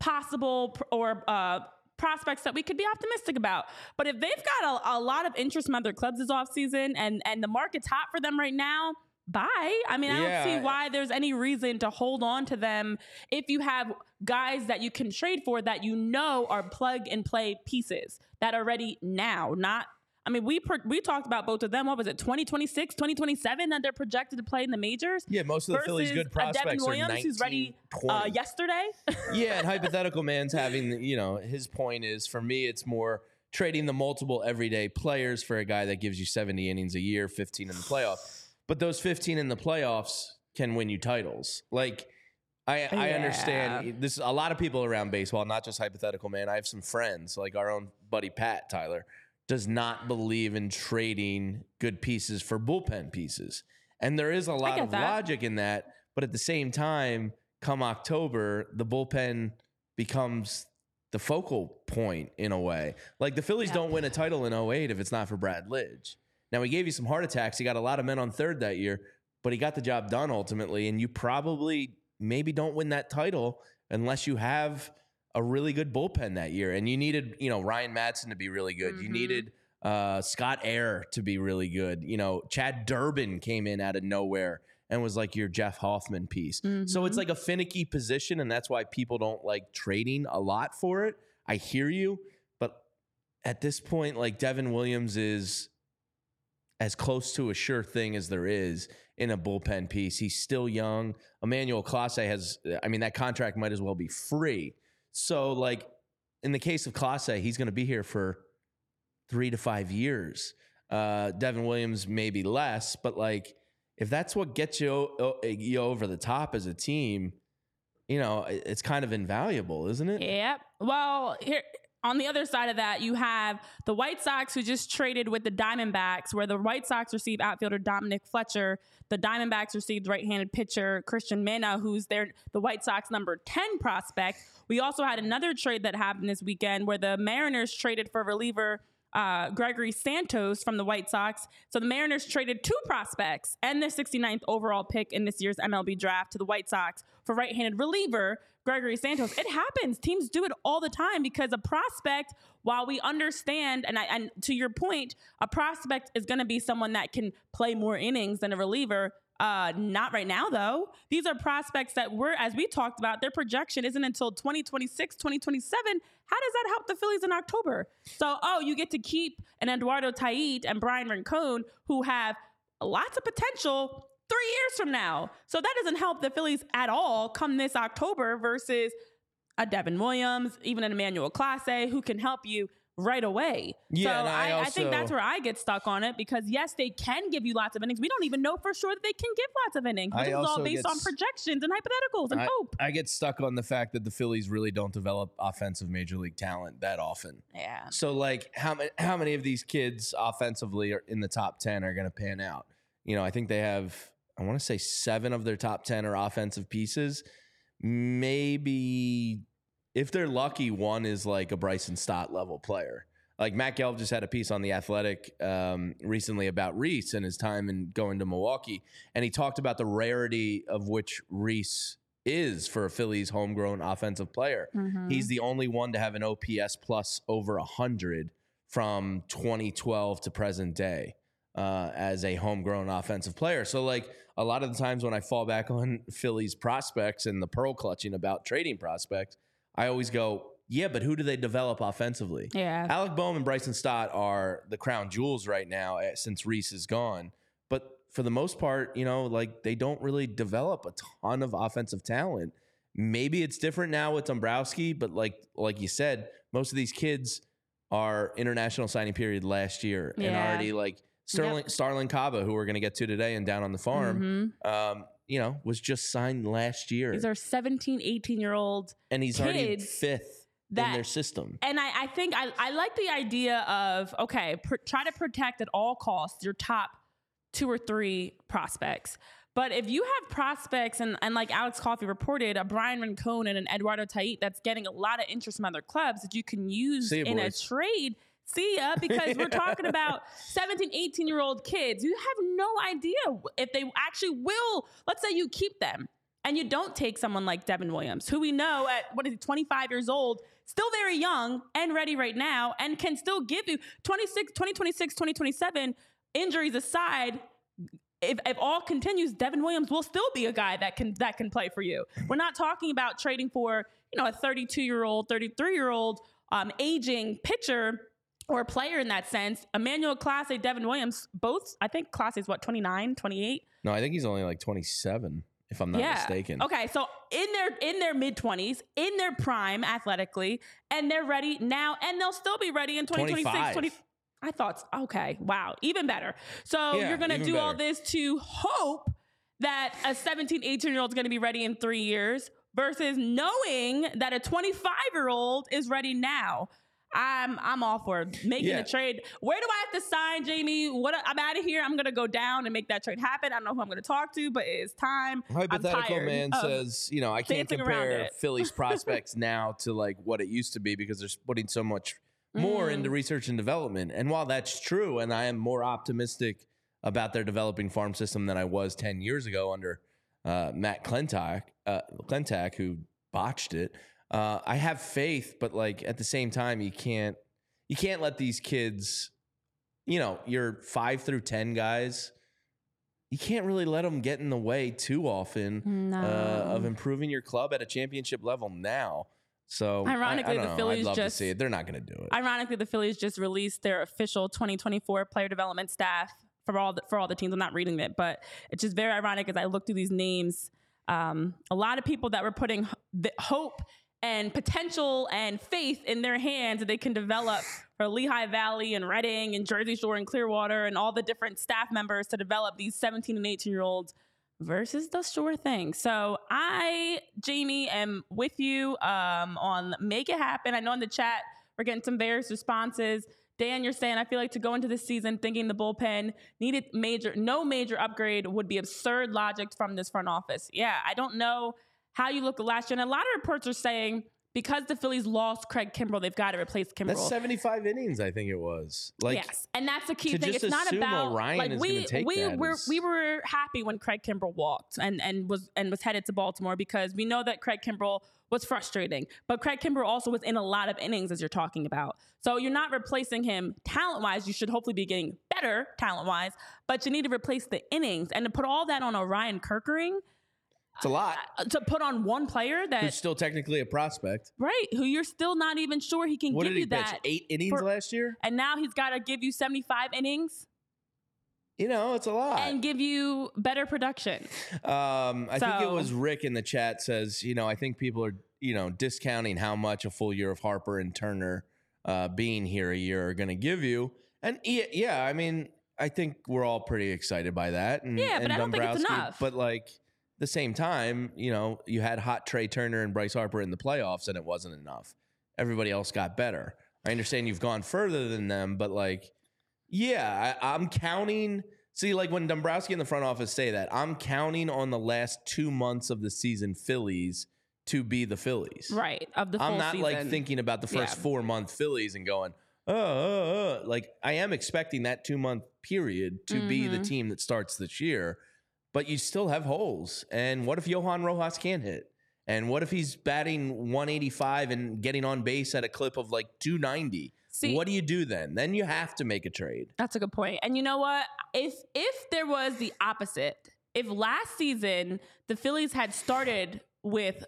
possible pr- or uh, prospects that we could be optimistic about. But if they've got a, a lot of interest from other clubs this offseason and and the market's hot for them right now, bye. I mean, I Yeah, don't see why there's any reason to hold on to them if you have guys that you can trade for that you know are plug and play pieces that are ready now, not I mean, we pro- we talked about both of them. What was it, 2026, 2027 that they're projected to play in the majors? yeah. Most of the Phillies' good a Devin prospects are Williams 19, who's ready uh, yesterday. yeah, and hypothetical man's having, you know, his point is for me, it's more trading the multiple everyday players for a guy that gives you 70 innings a year, 15 in the playoff. But those 15 in the playoffs can win you titles. Like, I, I understand this. A lot of people around baseball, not just hypothetical man. I have some friends, like our own buddy Pat Tyler, does not believe in trading good pieces for bullpen pieces. And there is a lot of that. logic in that. But at the same time, come October, the bullpen becomes the focal point in a way. Like the Phillies Yeah. don't win a title in 08 if it's not for Brad Lidge. Now he gave you some heart attacks. He got a lot of men on third that year, but he got the job done ultimately. And you probably maybe don't win that title unless you have a really good bullpen that year. And you needed, you know, Ryan Madson to be really good. You Mhm. needed uh, Scott Eyre to be really good. You know, Chad Durbin came in out of nowhere and was like your Jeff Hoffman piece. So it's Mhm. like a finicky position, and that's why people don't like trading a lot for it. I hear you, but at this point, like Devin Williams is as close to a sure thing as there is in a bullpen piece. He's still young. Emmanuel Clase has, I mean, that contract might as well be free. So, like, in the case of Clase, he's going to be here for three to five years. Uh, Devin Williams maybe less, but like, if that's what gets you, you over the top as a team, you know, it's kind of invaluable, isn't it? Yep. Well, here on the other side of that, you have the White Sox who just traded with the Diamondbacks, where the White Sox receive outfielder Dominic Fletcher. The Diamondbacks received right-handed pitcher Cristian Mena, who's their the White Sox number 10 prospect. We also had another trade that happened this weekend where the Mariners traded for reliever uh, Gregory Santos from the White Sox. So the Mariners traded two prospects and their 69th overall pick in this year's MLB draft to the White Sox for right handed reliever Gregory Santos. It happens. Teams do it all the time because a prospect, while we understand, and, I, and to your point, a prospect is going to be someone that can play more innings than a reliever. Uh, not right now, though. These are prospects that were, as we talked about, their projection isn't until 2026, 2027. How does that help the Phillies in October? So, oh, you get to keep an Eduardo Tait and Bryan Rincon who have lots of potential three years from now. So that doesn't help the Phillies at all come this October versus a Devin Williams, even an Emmanuel Clase who can help you right away. Yeah, so I I, I think that's where I get stuck on it because yes, they can give you lots of innings. We don't even know for sure that they can give lots of innings. This is all based on projections and hypotheticals and I, hope. I get stuck on the fact that the Phillies really don't develop offensive major league talent that often. Yeah. So like how many how many of these kids offensively are in the top 10 are going to pan out? You know, I think they have I want to say 7 of their top 10 are offensive pieces. Maybe if they're lucky one is like a Bryson Stott level player. Like Matt Gelb just had a piece on the Athletic um, recently about Rhys and his time in going to Milwaukee, and he talked about the rarity of which Rhys is for a Phillies homegrown offensive player. Mm-hmm. He's the only one to have an OPS plus over 100 from 2012 to present day uh, as a homegrown offensive player. So, like, a lot of the times when I fall back on Phillies prospects and the pearl clutching about trading prospects, I always go, yeah, but who do they develop offensively? Yeah. Alec Bohm and Bryson Stott are the crown jewels right now eh, since Rhys is gone. But for the most part, you know, like they don't really develop a ton of offensive talent. Maybe it's different now with Dombrowski, but like like you said, most of these kids are international signing period last year and already like Sterling Starlyn Caba, who we're going to get to today and down on the farm, Mhm. um, you know, was just signed last year, These are 17, 18 year olds and he's already fifth in their system. And I, I think I, I like the idea of okay, pr- try to protect at all costs your top two or three prospects. But if you have prospects and, and like Alex Coffey reported, a Bryan Rincon and an Eduardo Tait that's getting a lot of interest from other clubs that you can use in boys. a trade. See ya, because we're talking about 17, 18 year old kids. You have no idea if they actually will. Let's say you keep them and you don't take someone like Devin Williams, who we know at what is he, 25 years old, still very young and ready right now, and can still give you 26, 2026, 2027, injuries aside. If, if all continues, Devin Williams will still be a guy that can that can play for you. We're not talking about trading for you know a 32 year old, 33 year old um, aging pitcher or a player in that sense. Emmanuel Clase, Devin Williams, both I think Clase is what 29, 28. No, I think he's only like 27, if I'm not mistaken. Okay, so in their in their mid twenties, in their prime athletically, and they're ready now, and they'll still be ready in 2026, 20. I thought, okay, wow, even better. So Yeah, you're gonna even do all this to hope that a 17, 18 year old is gonna be ready in three years versus knowing that a 25 year old is ready now. I'm I'm all for making Yeah. a trade. Where do I have to sign, Jamie? What I'm out of here. I'm gonna go down and make that trade happen. I don't know who I'm gonna talk to, but it's time. I'm Hypothetical man says, you know, I can't compare Philly's prospects now to like what it used to be because they're putting so much more Mm. into research and development. And while that's true, and I am more optimistic about their developing farm system than I was 10 years ago under uh, Matt Clintock, uh, Klentak, who botched it. Uh, I have faith, but like at the same time, you can't you can't let these kids, you know, your five through ten guys, you can't really let them get in the way too often No. uh, of improving your club at a championship level now. So Ironically, I, don't the know. Phillies just- to see it. They're not going to do it. Ironically, the Phillies just released their official 2024 player development staff for all the, for all the teams. I'm not reading it, but it's just very ironic as I look through these names. Um, a lot of people that were putting the hope and potential and faith in their hands that they can develop for Lehigh Valley and Reading and Jersey Shore and Clearwater and all the different staff members to develop these 17 and 18 year olds versus the sure thing. So I, Jamie, am with you um, on make it happen. I know in the chat we're getting some various responses. Dan, you're saying I feel like to go into this season thinking the bullpen needed major, no major upgrade would be absurd logic from this front office. Yeah, I don't know how you look last year, and a lot of reports are saying because the Phillies lost Craig Kimbrel, they've got to replace Kimbrel. That's 75 innings, I think it was. Like, yes, and that's the key thing. It's not about Orion like we we were is- we were happy when Craig Kimbrel walked and and was and was headed to Baltimore because we know that Craig Kimbrel was frustrating, but Craig Kimbrel also was in a lot of innings as you're talking about. So you're not replacing him talent wise. You should hopefully be getting better talent wise, but you need to replace the innings and to put all that on Orion Kirkering. It's a lot. uh, To put on one player Who's still technically a prospect. right, who you're still not even sure he can What give did he you pitch? that, Eight innings for- last year? and now he's got to give you 75 innings You know, it's a lot. and give you better production. Um, I think it was Rick in the chat says, you know, I think people are, you know, discounting how much a full year of Harper and Turner uh, being here a year are going to give you. And yeah, yeah, I mean, I think we're all pretty excited by that. And, Yeah, but and I don't think it's enough. But like the same time, you know, you had hot Trey Turner and Bryce Harper in the playoffs, and it wasn't enough. Everybody else got better. I understand you've gone further than them, but like, yeah, I, I'm counting. See, like when Dombrowski in the front office say that, I'm counting on the last two months of the season Phillies to be the Phillies. Right. Of the I'm not like thinking about the first Yeah. four month Phillies and going, oh, oh, oh. like I am expecting that two month period to be the Mhm. team that starts this year, but you still have holes. And what if Johan Rojas can't hit? And what if he's batting 185 and getting on base at a clip of like 290? See- what do you do then? Then you have to make a trade. That's a good point. And you know what? If if there was the opposite, if last season the Phillies had started with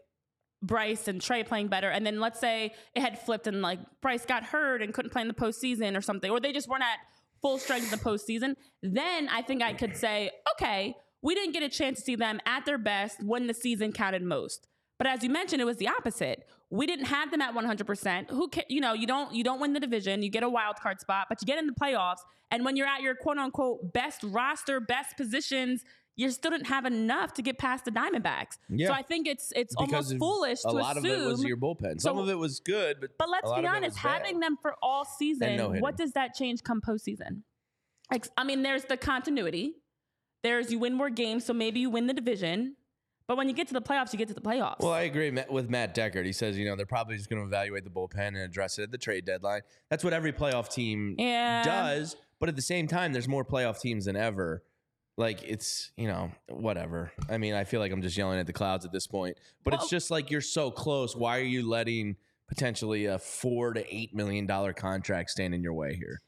Bryce and Trey playing better, and then let's say it had flipped and like Bryce got hurt and couldn't play in the postseason or something, or they just weren't at full strength in the postseason, then I think I could say, okay, we didn't get a chance to see them at their best when the season counted most. But as you mentioned, it was the opposite. We didn't have them at 100%. Who can, you know, you don't you don't win the division, you get a wild card spot, but you get in the playoffs, and when you're at your quote unquote best roster, best positions, you still didn't have enough to get past the Diamondbacks. Yeah. So I think it's it's Because almost foolish a to lot assume of it was your bullpen. Some So- of it was good, but but let's a lot be honest, having them for all season, no-hitting. what does that change come postseason? I mean, there's the continuity. There's you win more games, so maybe you win the division. But when you get to the playoffs, you get to the playoffs. Well, I agree with Matt Deckard. He says, you know, they're probably just going to evaluate the bullpen and address it at the trade deadline. That's what every playoff team Yeah. does. But at the same time, there's more playoff teams than ever. Like it's, you know, whatever. I mean, I feel like I'm just yelling at the clouds at this point. But Well- it's just like you're so close. Why are you letting potentially a four to eight million dollar contract stand in your way here?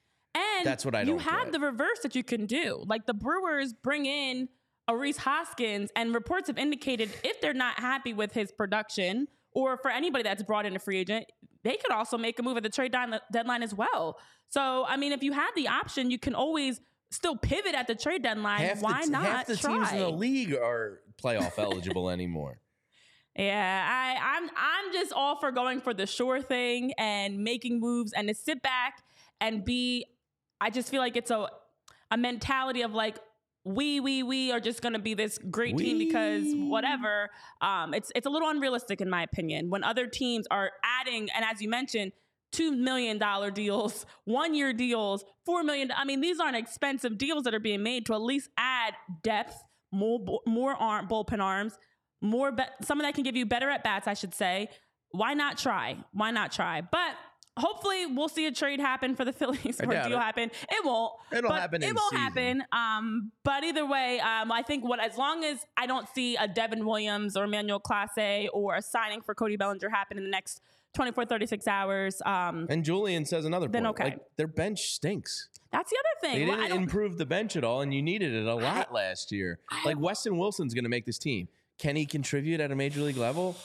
And that's what I You have get. the reverse that you can do. Like the Brewers bring in a Rhys Hoskins, and reports have indicated if they're not happy with his production, or for anybody that's brought in a free agent, they could also make a move at the trade deadline as well. So, I mean, if you have the option, you can always still pivot at the trade deadline. half Why the, not half the try? teams in the league are playoff eligible anymore. Yeah, I, I'm I'm just all for going for the sure thing and making moves and to sit back and be. I just feel like it's a a mentality of like we we we are just going to be this great team because whatever. Um, it's it's a little unrealistic in my opinion when other teams are adding and as you mentioned. Two million dollar deals, one year deals, four million. I mean, these aren't expensive deals that are being made to at least add depth, more more arm bullpen arms, more be- someone that can give you better at bats, I should say. Why not try? Why not try? But hopefully, we'll see a trade happen for the Phillies or a deal it. happen. It won't. It'll but happen It won't season. happen. Um, but either way, um, I think what as long as I don't see a Devin Williams or Emmanuel Clase or a signing for Cody Bellinger happen in the next 24, 36 hours, um, And Julian says another Then point. okay. Like their bench stinks. that's the other thing. They didn't don't- improve the bench at all, and you needed it a lot last year. Like Weston Wilson's going to make this team. Can he contribute at a major league level?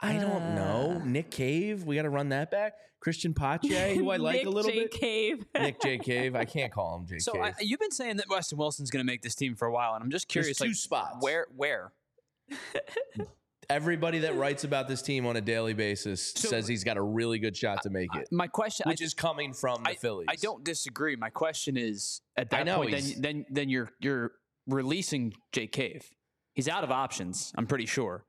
I don't know. Uh. Nick Cave, we got to run that back. Cristian Pache, who I like a little J. bit. Cave. Nick J. Cave. I can't call him J. So Cave. I, you've been saying that Weston Wilson's going to make this team for a while, and I'm just There's curious, two like, spots. where, where? Everybody that writes about this team on a daily basis So- says he's got a really good shot to make it, My question, which I, is coming from the I, Phillies. I don't disagree. My question is, at that know point, then, then then you're you're releasing Jake Cave. He's out of options. I'm pretty sure.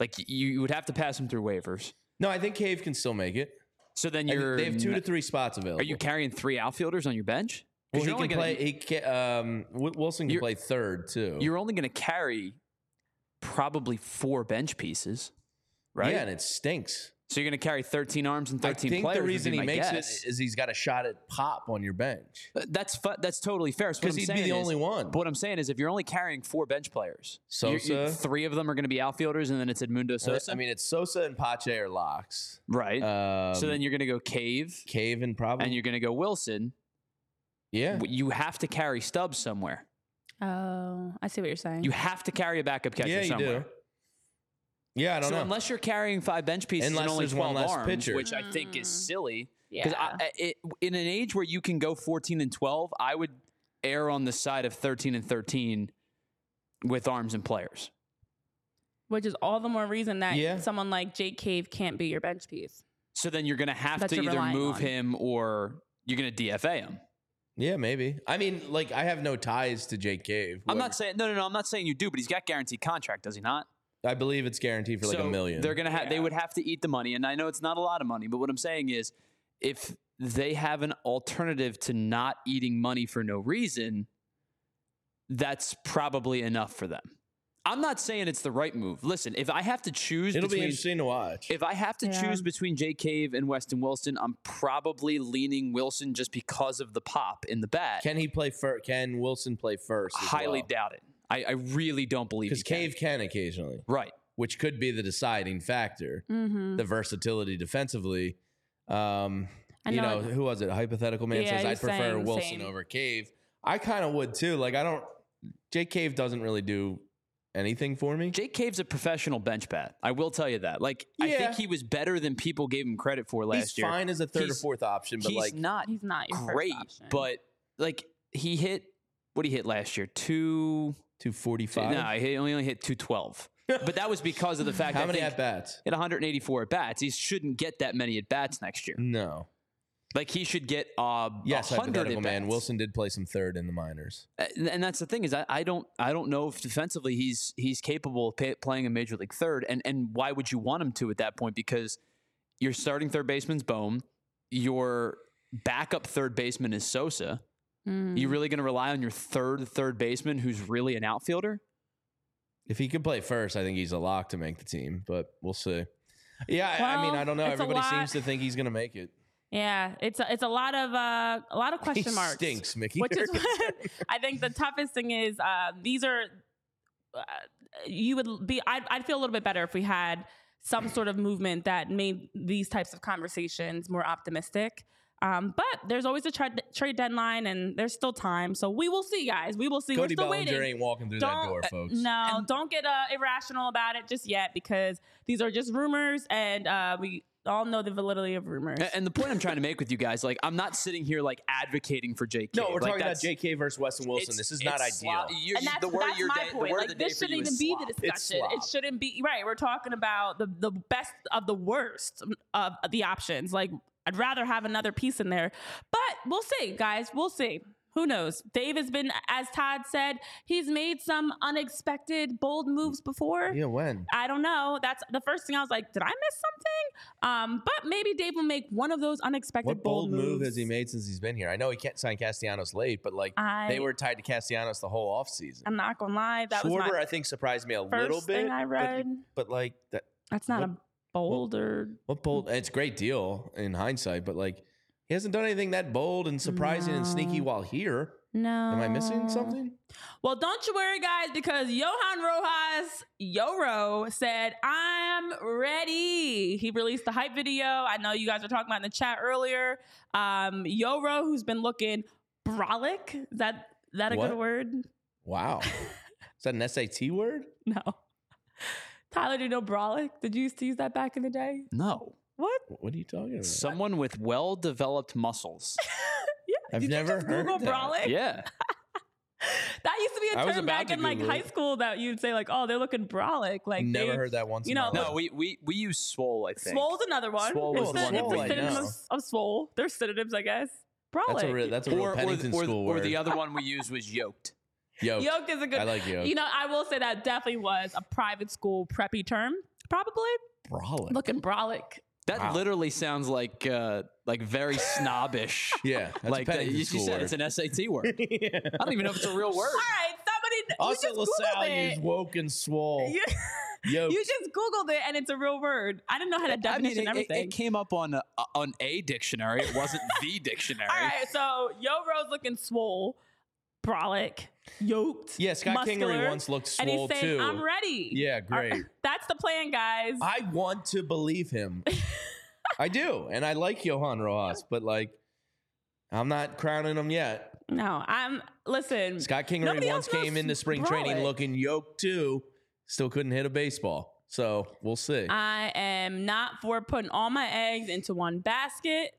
Like you, you would have to pass him through waivers. No, I think Cave can still make it. So then you're they have two to three spots available. Are you carrying three outfielders on your bench? Well, he can gonna- play. He can, um, Wilson can play third too. You're only going to carry probably four bench pieces, right? Yeah, and it stinks. So you're going to carry 13 arms and I 13 think players. the would be reason he makes guess. it is he's got a shot at pop on your bench Uh, That's fu- that's totally fair. So what because I'm he'd be the is- only one. But what I'm saying is, if you're only carrying four bench players, you- you- Sosa. three of them are going to be outfielders, and then it's Edmundo Sosa. I mean, it's Sosa and Pache are locks. right. Um, so then you're going to go Cave, Cave and probably and you're going to go Wilson. yeah. You have to carry Stubbs somewhere. Oh, I see what you're saying. You have to carry a backup catcher Yeah, you somewhere. do. Yeah, I don't know. so know. unless you're carrying five bench pieces Unless and only there's one 12 less arms, pitcher. which I think is Mm. silly. yeah. Because it, in an age where you can go 14 and 12, I would err on the side of 13 and 13 with arms and players. Which is all the more reason that Yeah. someone like Jake Cave can't be your bench piece. So then you're going to have to either move on. him or you're going to DFA him. yeah, maybe. I mean, like I have no ties to Jake Cave. I'm not saying no, no, no. I'm not saying you do, but he's got guaranteed contract, does he not? I believe it's guaranteed for like so a million. They're gonna have. They would have to eat the money, and I know it's not a lot of money, but what I'm saying is, if they have an alternative to not eating money for no reason, that's probably enough for them. I'm not saying it's the right move. Listen, if I have to choose It'll be between interesting to watch. if I have to Yeah. choose between Jay Cave and Weston Wilson, I'm probably leaning Wilson just because of the pop in the bat. Can he play first? Can Wilson play first? as Highly well? doubt it. I, I really don't believe because he can. Cave can occasionally, Right. which could be the deciding factor. Mm-hmm. The versatility defensively. Um, I you know know, who was it? Hypothetical man Yeah, says I'd prefer saying Wilson same. over Cave. I kind of would too. Like I don't. Jake Cave doesn't really do anything for me. Jake Cave's a professional bench bat. I will tell you that. Like, I think he was better than people gave him credit for last year. He's year. fine as a third or fourth option, but He's like not he's not great, but like he hit what he hit last year two. Two forty five. No, he only only hit two twelve. but that was because of the fact How that many at bats? hit 184 at bats. He shouldn't get that many at bats next year. No. Like he should get uh Yes, 100 hypothetical at man. Wilson did play some third in the minors. And that's the thing is I, I don't I don't know if defensively he's he's capable of pay, playing a major league third and and why would you want him to at that point because your starting third baseman's Bohm, your backup third baseman is Sosa. Mm. You really going to rely on your third third baseman who's really an outfielder? If he could play first, I think he's a lock to make the team, but we'll see. Yeah, I- I mean, I don't know. Everybody seems to think he's going to make it. yeah, it's a, it's a lot of uh, a lot of question he marks. stinks, Mickey. Which is what I think the toughest thing is. Uh, these are uh, you would be. I'd, I'd feel a little bit better if we had some sort of movement that made these types of conversations more optimistic. Um, but there's always a trade trade deadline, and there's still time. So we will see, guys. We will see. Cody We're still Bellinger waiting. ain't walking through that Don't- door, folks. No, don't get uh, irrational about it just yet because these are just rumors, and uh, we all know the validity of rumors. And the point I'm trying to make with you guys, like I'm not sitting here like advocating for JK. No, we're Like, talking about JK versus Weston Wilson. This is not ideal. slop. You- and that's, the word that's your my day, the point. word Like of the day this shouldn't even be slop. the discussion. It shouldn't be right. We're talking about the the best of the worst of the options. Like I'd rather have another piece in there, but we'll see, guys. We'll see. Who knows? Dave has been, as Todd said, he's made some unexpected bold moves before. yeah, when? I don't know. That's the first thing I was like, did I miss something? Um, but maybe Dave will make one of those unexpected What bold move moves. has he made since he's been here? I know he can't sign Castellanos late, but like I, they were tied to Castellanos the whole offseason. I'm not gonna lie. That was Schwarber, my I think, surprised me a little bit. thing I but- read. But, like that, That's not what- a bold or what bold? It's a great deal in hindsight, but like he hasn't done anything that bold and surprising and sneaky while here. no. Am I missing something? Well, don't you worry, guys, because Johan Rojas Yoro said, "I'm ready." He released the hype video. I know you guys were talking about in the chat earlier. Um, Yoro, who's been looking brolic. Is that that a What? good word? Wow. Is that an SAT word? No. Tyler, do you know brolic? Did you used to use that back in the day? No, What? What are you talking about? someone with well-developed muscles. Yeah. I've Did you never just heard Google that. brolic? yeah, That used to be I a was term about back to in like Google high it. school that you'd say like, "Oh, they're looking brolic." Like Never they, heard that once. you in know, my no, we we we use swole. I think. Swole's another one. Swole There's was syn- one if of there's them, I synonyms of swole. There's synonyms, I guess. Brolic. That's a real, that's a real or, or, Pennington or, school or word. the other one we used was yoked. Yoked. Yoke is a good. I like yoked. You know, I will say that definitely was a private school preppy term. Probably Brolic. looking brolic. That Wow. literally sounds like uh, like very snobbish. Yeah, that's like a uh, Pennington you school said, word. it's an SAT word. yeah. I don't even know if it's a real word. All right, somebody. Also, you just LaSalle Googled used it. woke and swole. You, Yoked. You just Googled it and it's a real word. I didn't know how to I mean, definition it, it- everything. it came up on a, on a dictionary. It wasn't the dictionary. All right, so Yo Rose looking swole, brolic, yoked. yeah, Scott muscular, Kingery once looked and he's swole saying, too. "I'm ready." Yeah, great. That's the plan, guys. I want to believe him. I do, and I like Johan Rojas, but like, I'm not crowning him yet. no, I'm listen. Scott Kingery once came into spring training looking yoked too. Still couldn't hit a baseball, so we'll see. I am not for putting all my eggs into one basket.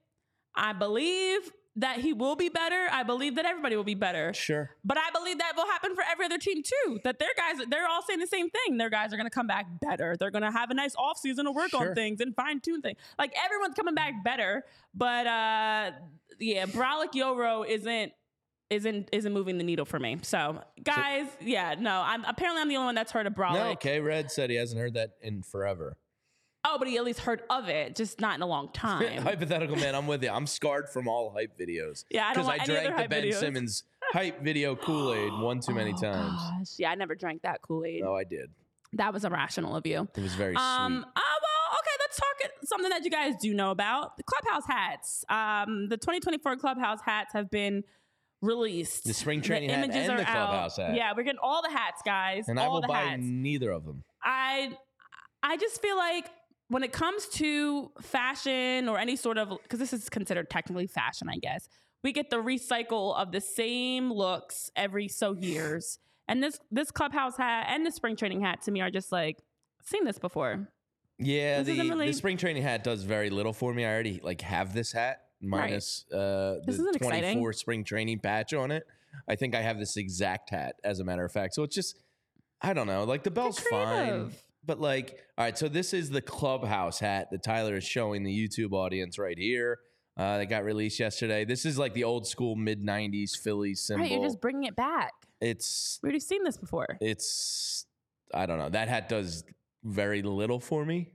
I believe that he will be better. I believe that everybody will be better. sure. But I believe that will happen for every other team too. That their guys, they're all saying the same thing. Their guys are going to come back better. They're going to have a nice offseason to work Sure. on things and fine tune things. Like everyone's coming back better. But uh yeah, Brolic Yoro isn't isn't isn't moving the needle for me. So guys, yeah, no, I'm apparently I'm the only one that's heard of Brolic. No, okay. Red said he hasn't heard that in forever. Oh, but he at least heard of it, just not in a long time. Hypothetical man, I'm with you. I'm scarred from all hype videos. Yeah, I don't because I want any other drank the hype Ben videos. Simmons hype video Kool Aid one too many Oh, times. Gosh. Yeah, I never drank that Kool Aid. No, I did. That was irrational of you. It was very Um. sweet. Oh well. Okay. Let's talk something that you guys do know about the clubhouse hats. Um. The 2024 clubhouse hats have been released. The spring training hat and are the clubhouse out. hat. Yeah, we're getting all the hats, guys. And all I will the buy hats. neither of them. I I just feel like when it comes to fashion or any sort of because this is considered technically fashion, I guess. We get the recycle of the same looks every so years. And this this clubhouse hat and the spring training hat to me are just like seen this before. Yeah, This the, really- the spring training hat does very little for me. I already like have this hat minus uh, This the isn't 24 exciting. spring training patch on it. I think I have this exact hat, as a matter of fact. So it's just, I don't know. Like the bell's fine. But like, all right. So this is the clubhouse hat that Tyler is showing the YouTube audience right here. Uh, that got released yesterday. This is like the old school mid '90s Phillies symbol. Right, you're just bringing it back. it's We already seen this before. it's I don't know. That hat does very little for me.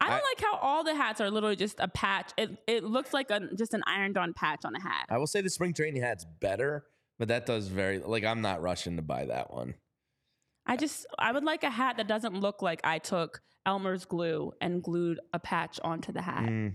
I don't I- like how all the hats are literally just a patch. It it looks like a just an ironed on patch on a hat. I will say the spring training hat's better, but that does very like I'm not rushing to buy that one. I just I would like a hat that doesn't look like I took Elmer's glue and glued a patch onto the hat. Mm,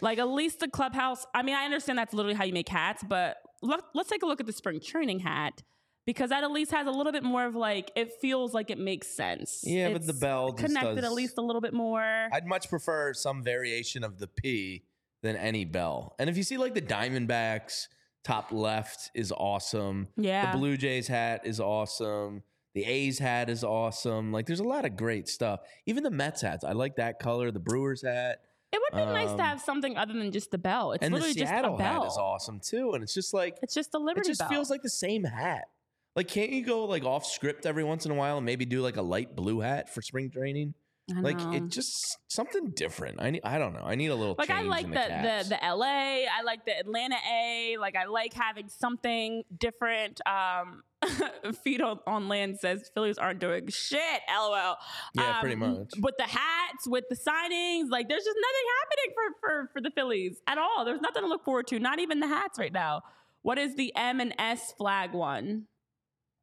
Like at least the clubhouse. I mean, I understand that's literally how you make hats, but let, let's take a look at the spring training hat because that at least has a little bit more of like it feels like it makes sense. Yeah, but the bell just connected does- at least a little bit more. I'd much prefer some variation of the P than any bell. And if you see like the Diamondbacks top left is awesome. yeah, The Blue Jays hat is awesome. The A's hat is awesome. Like there's a lot of great stuff. Even the Mets hats. I like that color. The Brewers hat. it would be nice um, to have something other than just the bell. It's and the literally just a Seattle bell. hat is awesome too. And it's just like It's just the Liberty. it just bell. feels like the same hat. Like, can't you go like off script every once in a while and maybe do like a light blue hat for spring training? Like, it just something different. I need. I don't know. I need a little. like I like the, the, the the LA, I like the Atlanta A. Like I like having something different. Um, feet on, on land says Phillies aren't doing shit. LOL. Yeah, pretty Um, much. With the hats, with the signings, like there's just nothing happening for for for the Phillies at all. There's nothing to look forward to. Not even the hats right now. What is the M and S flag one?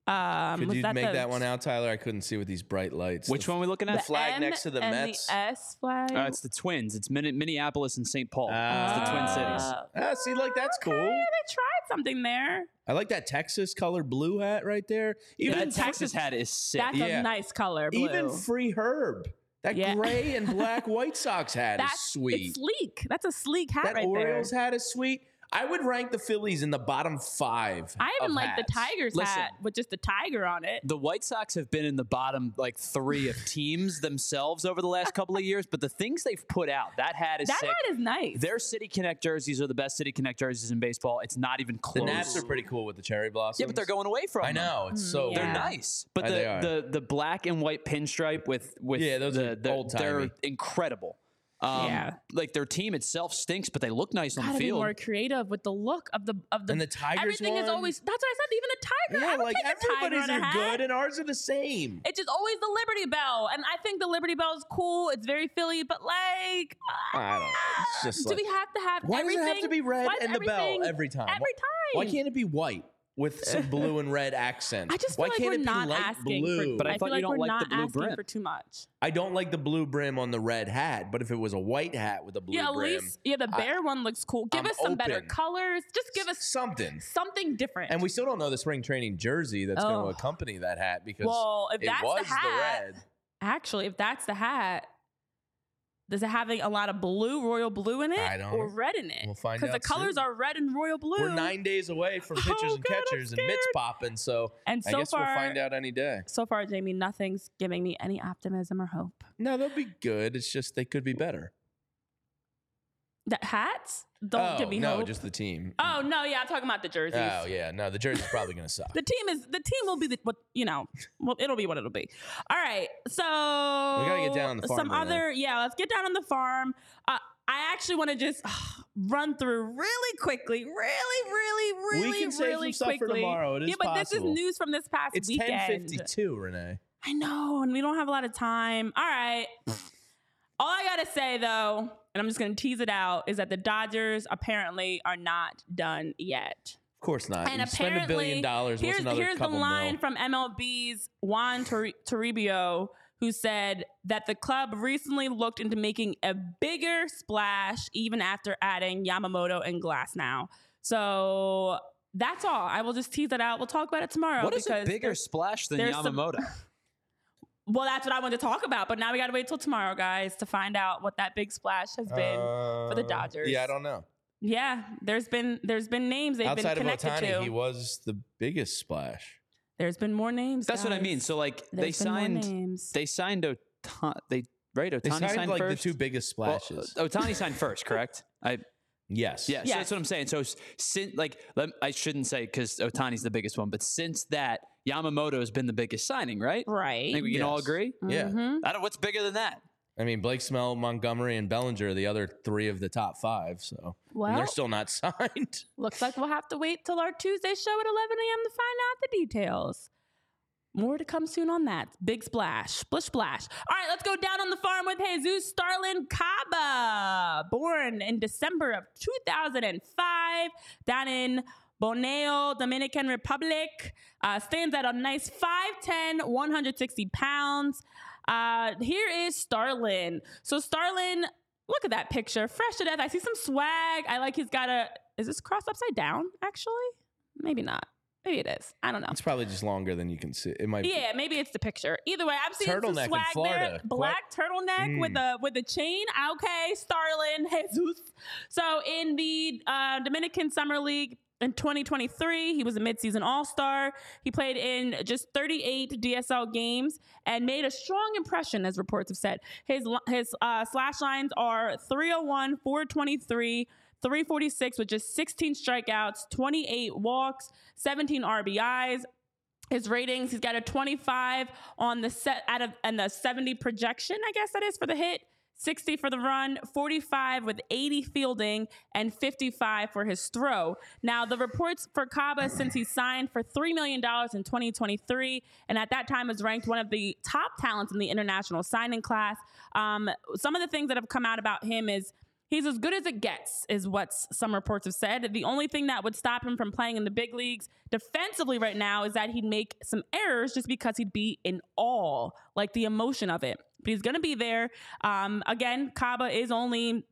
Um, Could you that make the- that one out, Tyler? I couldn't see with these bright lights. Which The- one are we looking at? The flag M next to the and Mets? The S flag. Uh, it's the Twins. It's Min- Minneapolis and St. Paul. it's the Twin Ah. Cities. Ah, see, like that's Okay, cool. They tried something there. I like that Texas colored blue hat right there. Even that Texas hat is sick. That's Yeah. a nice color. Blue. even free Herb. That Yeah. gray and black White Sox hat That's is sweet. It's sleek. That's a sleek hat that right Orioles there. hat is sweet. I would rank the Phillies in the bottom five. I even of like the. Tigers Listen. hat with just the tiger on it. The White Sox have been in the bottom like three of teams themselves over the last couple of years, but the things they've put out, that hat is That sick. hat is nice. Their City Connect jerseys are the best City Connect jerseys in baseball. It's not even close. The. Nats are pretty cool with the cherry blossoms. yeah, but they're going away from I them. know it's so. Hmm, yeah. They're nice, but the, the the black and white pinstripe with with Yeah, those the, are the- old-timey. They're incredible. Um, Yeah. like their team itself stinks, but they look nice on Gotta the be field. more creative with the look of the of the. And the Tigers everything is always. That's what I said. Even the tiger. I Yeah, would like take tiger everybody's are good, and ours are the same. It's just always the Liberty Bell, and I think the Liberty Bell is cool. It's very Philly, but like, I don't know. It's just do like we have to have why does it have to be red Why and the bell every time? Every time. Why can't it be white? With some blue and red accents. I just feel Why like can't we're it be not light asking blue? for. But I I, thought feel you like don't we're like not the blue asking brim. for too much. I don't like the blue brim on the red hat, but if it was a white hat with a blue yeah, at brim, least yeah, the I- one looks cool. Give I'm us some better colors. Just give us something. something different. And we still don't know the spring training jersey that's going Oh. to accompany that hat because well, if it that's was the hat, red. actually, if that's the hat, does it having a lot of blue, royal blue in it, I don't or red in it? We'll find out Because the colors soon. are red and royal blue. We're nine days away from oh, pitchers Oh, and God, catchers and mitts popping. So and so I guess far, we'll find out any day. so far, Jamie, nothing's giving me any optimism or hope. No, they'll be good. It's just they could be better. That hats don't oh, give me no, hope. just the team. oh no, yeah, I'm talking about the jerseys. Oh yeah, no, the jersey's probably going to suck. The team is the team will be the what you know. Well, it'll be what it'll be. All right, so We gotta get down on the farm Some right now. other yeah, let's get down on the farm. Uh, I actually want to just run through really quickly, really, really, really, we can save really some stuff for quickly. tomorrow. It is yeah, but possible. this is news from this past It's weekend. fifty two, Renee. I know, and we don't have a lot of time. All right. All I gotta say though, and I'm just gonna tease it out, is that the Dodgers apparently are not done yet. Of course not. And you spend a billion apparently, dollars. Here's, another here's the line mil? from MLB's Juan Tor- Toribio, who said that the club recently looked into making a bigger splash even after adding Yamamoto and Glasnow. So that's all. I will just tease it out. We'll talk about it tomorrow. What is a bigger splash than there's some- Yamamoto? Well, that's what I wanted to talk about, but now we got to wait till tomorrow, guys, to find out what that big splash has been. For the Uh, Dodgers. Yeah, I don't know. yeah, there's been there's been names they've Outside been of connected Ohtani, to. he was the biggest splash. there's been more names. That's what I mean. So like they There's been more signed names. they signed Ohtani they right Ohtani They signed, signed like first. the two biggest Well, splashes. Ohtani signed first, correct? I yes. yeah, so that's what I'm saying. So since like let, I shouldn't say because Ohtani's the biggest one, but since that Yamamoto has been the biggest signing, right? right. I think we can all agree. Yeah. Mhm. I don't. What's bigger than that? I mean, Blake Snell, Montgomery, and Bellinger are the other three of the top five. So and they're still not signed. looks like we'll have to wait till our Tuesday show at 11 a.m. to find out the details. More to come soon on that. Big splash. Splish splash. All right, let's go down on the farm with Jesus Starlyn Caba, born in December of 2005 down in Bonao, Dominican Republic. Uh, stands at a nice 5'10, 160 pounds. Uh, here is Starlyn. So Starlyn, look at that picture. Fresh to death. I see some swag. I like he's got a, is this crossed upside down actually? Maybe not. Maybe it is. I don't know. It's probably just longer than you can see. It might. Yeah, maybe it's the picture. Either way, I've seen Turtleneck some in swag Florida. there. Black turtleneck with Mm. a with a chain. Okay, Starlyn Jesus. So in the uh, Dominican Summer League in 2023, he was a midseason All Star. He played in just 38 DSL games and made a strong impression, as reports have said. His his uh, slash lines are 301, 423. 346 with just 16 strikeouts, 28 walks, 17 RBIs. His ratings, he's got a 25 on the set out of and the 70 projection, I guess that is for the hit. 60 for the run, 45 with 80 fielding, and 55 for his throw. Now, the reports for Caba since he signed for $3 million in 2023, and at that time was ranked one of the top talents in the international signing class. Um, some of the things that have come out about him is He's as good as it gets, is what some reports have said. The only thing that would stop him from playing in the big leagues defensively right now is that he'd make some errors just because he'd be in awe, like the emotion of it. But he's going to be there. Um, again, Caba is only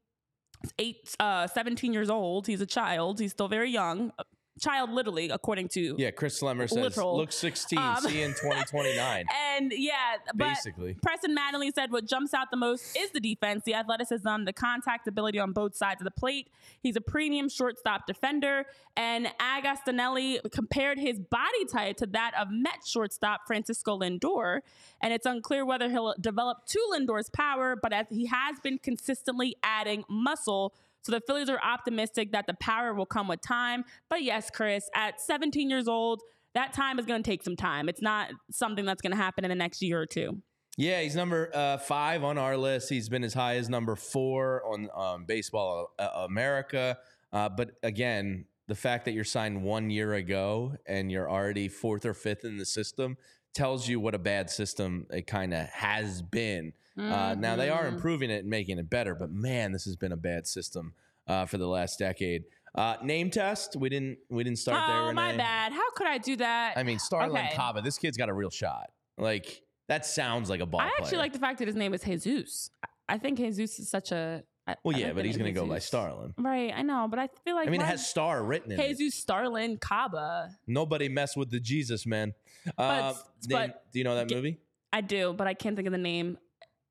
eight, uh, 17 years old. He's a child. He's still very young. Child, literally, according to. Yeah, Chris Slemmer says, Literal. look 16, Um, see in 2029. And yeah, but Basically. Preston Mattingly said what jumps out the most is the defense, the athleticism, the contact ability on both sides of the plate. He's a premium shortstop defender. And Agostinelli compared his body type to that of Met shortstop Francisco Lindor. And it's unclear whether he'll develop to Lindor's power, but as he has been consistently adding muscle. So the Phillies are optimistic that the power will come with time. But yes, Chris, at 17 years old, that time is going to take some time. It's not something that's going to happen in the next year or two. Yeah, he's number uh, five on our list. He's been as high as number four on um, Baseball uh, America. Uh, but again, the fact that you're signed one year ago and you're already fourth or fifth in the system tells you what a bad system it kind of has been. Uh, now they are Mhm. improving it and making it better, but man, this has been a bad system uh, for the last decade. Uh, name test. We didn't. We didn't start there. oh, my bad. How could I do that? I mean, Starlyn Okay. Caba. This kid's got a real shot. Like that sounds like a ball I actually player. like the fact that his name is Jesus. I think Jesus is such a. I- well, I yeah, but he's going to go by Jesus. Starlyn. Right, I know, but I feel like I mean, it has star written in it. Jesus Starlyn Caba. Nobody mess with the Jesus man. Uh, But- name- do you know that movie? I do, but I can't think of the name.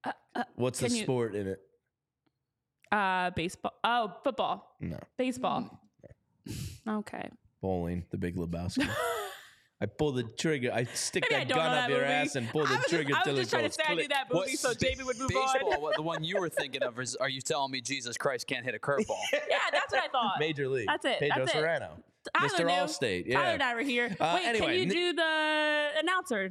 Uh, uh, What's the can you- sport in it? uh baseball. Oh, football. No, Baseball. Okay. bowling. The Big Lebowski. I pull the trigger. I stick Maybe I that don't gun know up that your movie. ass and pull I the was just- trigger I was till just it trying to goes say I knew click. that movie, so Jamie would move baseball, on. what, the one you were thinking of is, are you telling me Jesus Christ can't hit a curveball? yeah, that's what I thought. Major League. That's it, Pedro that's it. Serrano. Tyler Mr. knew. Allstate. Tyler Yeah. and I were here. Uh, Wait, anyway, can you n- do the announcer?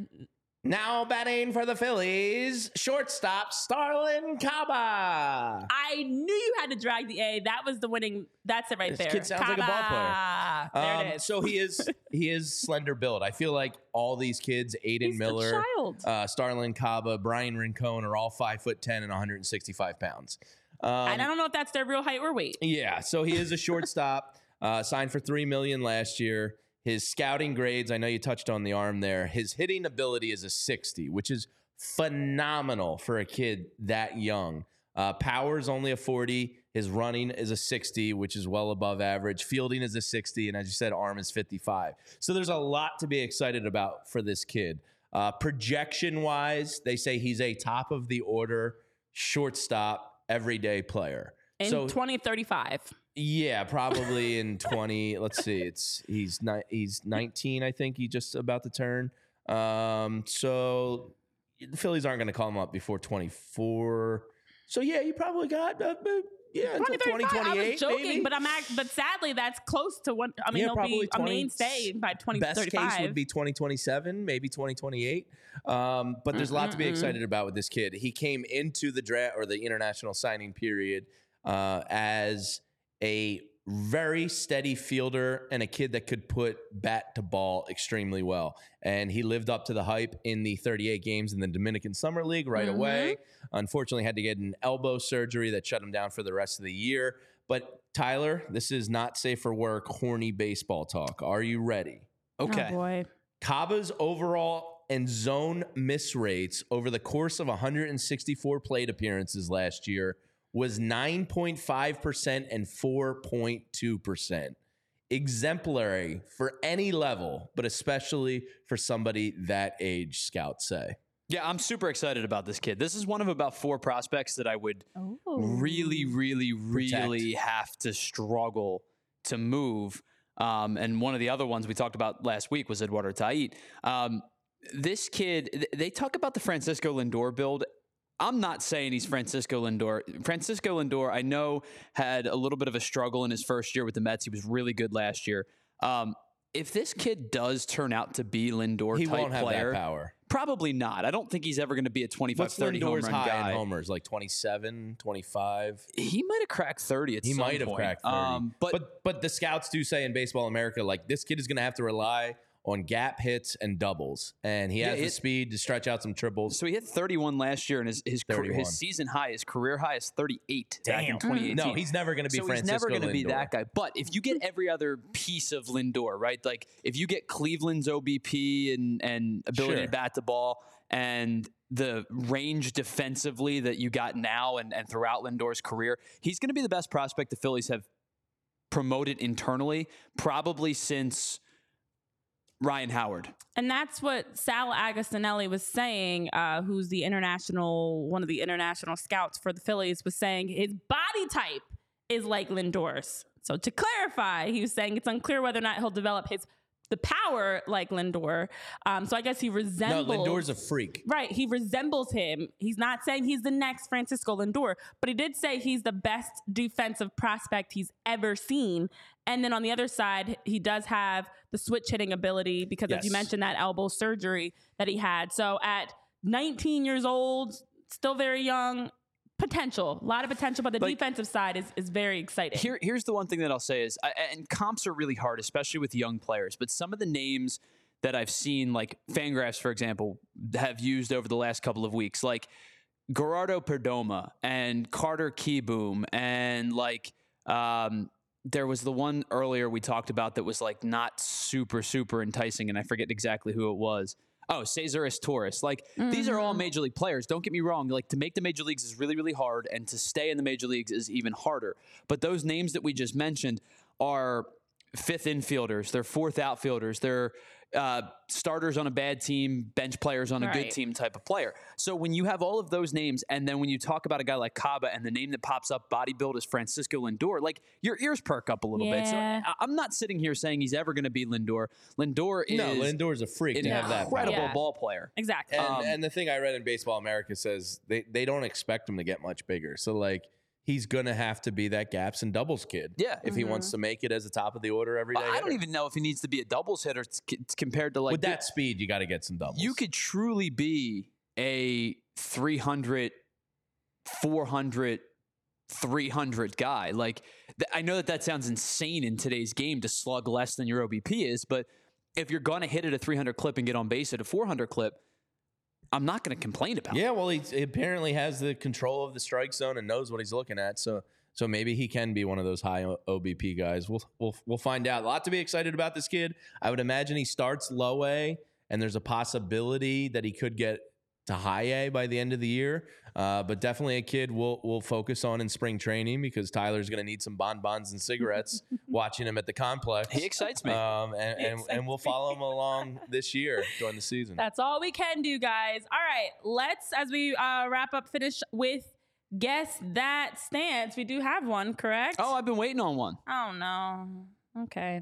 Now batting for the Phillies, shortstop Starlyn Caba. I knew you had to drag the A. That was the winning. That's it right This there. kid sounds like a ball player. There Um, it is. So he is he is slender build. I feel like all these kids, Aidan He's Miller, uh, Starlyn Caba, Bryan Rincon, are all five foot ten and 165 pounds. Um, and I don't know if that's their real height or weight. Yeah, so he is a shortstop. uh, signed for three million last year. His scouting grades, I know you touched on the arm there. His hitting ability is a 60, which is phenomenal for a kid that young. Uh, power is only a 40. His running is a 60, which is well above average. Fielding is a 60, and as you said, arm is 55. So there's a lot to be excited about for this kid. Uh, projection wise, they say he's a top of the order shortstop, everyday player. In so 2035. Yeah, probably in 20. let's see. It's he's ni- he's 19, I think. He just about to turn. Um, so the Phillies aren't going to call him up before 24. So yeah, you probably got uh, uh, yeah until 2035. I 2028. was joking, maybe. but I'm act- but sadly that's close to one. I mean, Yeah, he'll probably be a 20 mainstay by best 2035. case would be 2027, maybe 2028. Um, but there's a lot to be excited about with this kid. He came into the draft or the international signing period uh, as a very steady fielder and a kid that could put bat to ball extremely well. And he lived up to the hype in the 38 games in the Dominican Summer League right Mhm. away. Unfortunately, had to get an elbow surgery that shut him down for the rest of the year. But Tyler, this is not safe for work, horny baseball talk. Are you ready? Okay. Oh boy. Caba's overall and zone miss rates over the course of 164 plate appearances last year was 9.5% and 4.2%. Exemplary for any level, but especially for somebody that age, scouts say. Yeah, I'm super excited about this kid. This is one of about four prospects that I would Oh. really, really, Protect. really have to struggle to move. Um, and one of the other ones we talked about last week was Eduardo Tait. Um, this kid, th- they talk about the Francisco Lindor build. I'm not saying he's Francisco Lindor. Francisco Lindor, I know, had a little bit of a struggle in his first year with the Mets. He was really good last year. Um, if this kid does turn out to be Lindor He type won't have player, that power. probably not. I don't think he's ever going to be a 25, What's 30 home run guy. in homers? Like 27, 25? He might have cracked 30 at He might have cracked 30. Um, but, but but the scouts do say in baseball America, like this kid is going to have to rely on gap hits and doubles, and he Yeah, has the speed to stretch out some triples. so he hit 31 last year, and his his, car- 31. his season high, his career high is 38 back in mm. 2018. No, he's never going to be so Francisco he's never gonna be that guy. But if you get every other piece of Lindor, right? Like if you get Cleveland's OBP and and ability Sure. to bat the ball and the range defensively that you got now and, and throughout Lindor's career, he's going to be the best prospect the Phillies have promoted internally, probably since Ryan Howard. And that's what Sal Agostinelli was saying, uh, who's the international, one of the international scouts for the Phillies, was saying his body type is like Lindor's. So to clarify, he was saying it's unclear whether or not he'll develop his the power like Lindor. Um, so I guess he No, resembles. Lindor's a freak. Right, he resembles him. He's not saying he's the next Francisco Lindor, but he did say he's the best defensive prospect he's ever seen. And then on the other side, he does have the switch hitting ability because, as you mentioned, that elbow surgery that he had. So at 19 years old, still very young, potential, a lot of potential, but the Like- defensive side is, is very exciting. Here, here's the one thing that I'll say is, and comps are really hard, especially with young players. But some of the names that I've seen, like Fangraphs, for example, have used over the last couple of weeks, like Geraldo Perdomo and Carter Kieboom, and like um, there was the one earlier we talked about that was like not super super enticing, and I forget exactly who it was. Oh, Cesaris Torres. Like these are all mm-hmm. major league players. Don't get me wrong. Like to make the major leagues is really really hard, and to stay in the major leagues is even harder. But those names that we just mentioned are fifth infielders. They're fourth outfielders. They're uh, starters on a bad team, bench players on a good team type of player. So when you have all of those names, and then when you talk about a guy like Caba, and the name that pops up, bodybuild, is Francisco Lindor, like your ears perk up a little bit. So I- I'm not sitting here saying he's ever going to be Lindor. Lindor is No, Lindor's a freak an to have that. incredible Yeah. ball player. Exactly. And, Um, and the thing I read in Baseball America says they, they don't expect him to get much bigger. So like he's gonna have to be that gaps and doubles kid. Yeah. If he wants mm-hmm. to make it as a top of the order every day. I don't even know if he needs to be a doubles hitter t- c- compared to like with that speed, you got to get some doubles. you could truly be a 300 400 300 guy like th- i know that that sounds insane in today's game to slug less than your obp is but if you're going to hit at a 300 clip and get on base at a 400 clip i'm not going to complain about it Yeah, well, he he apparently has the control of the strike zone and knows what he's looking at. So, so maybe he can be one of those high OBP guys. We'll we'll we'll find out. A lot to be excited about this kid. I would imagine he starts low A, and there's a possibility that he could get to high A by the end of the year. Uh, but definitely a kid we'll we'll focus on in spring training because Tyler's going to need some bonbons and cigarettes watching him at the complex. he excites me Um, and, He and, and we'll follow him along this year during the season. That's all we can do, guys. All right, let's as we uh, wrap up, finish with guess that stance. We do have one, correct? oh i've been waiting on one Oh no. Okay.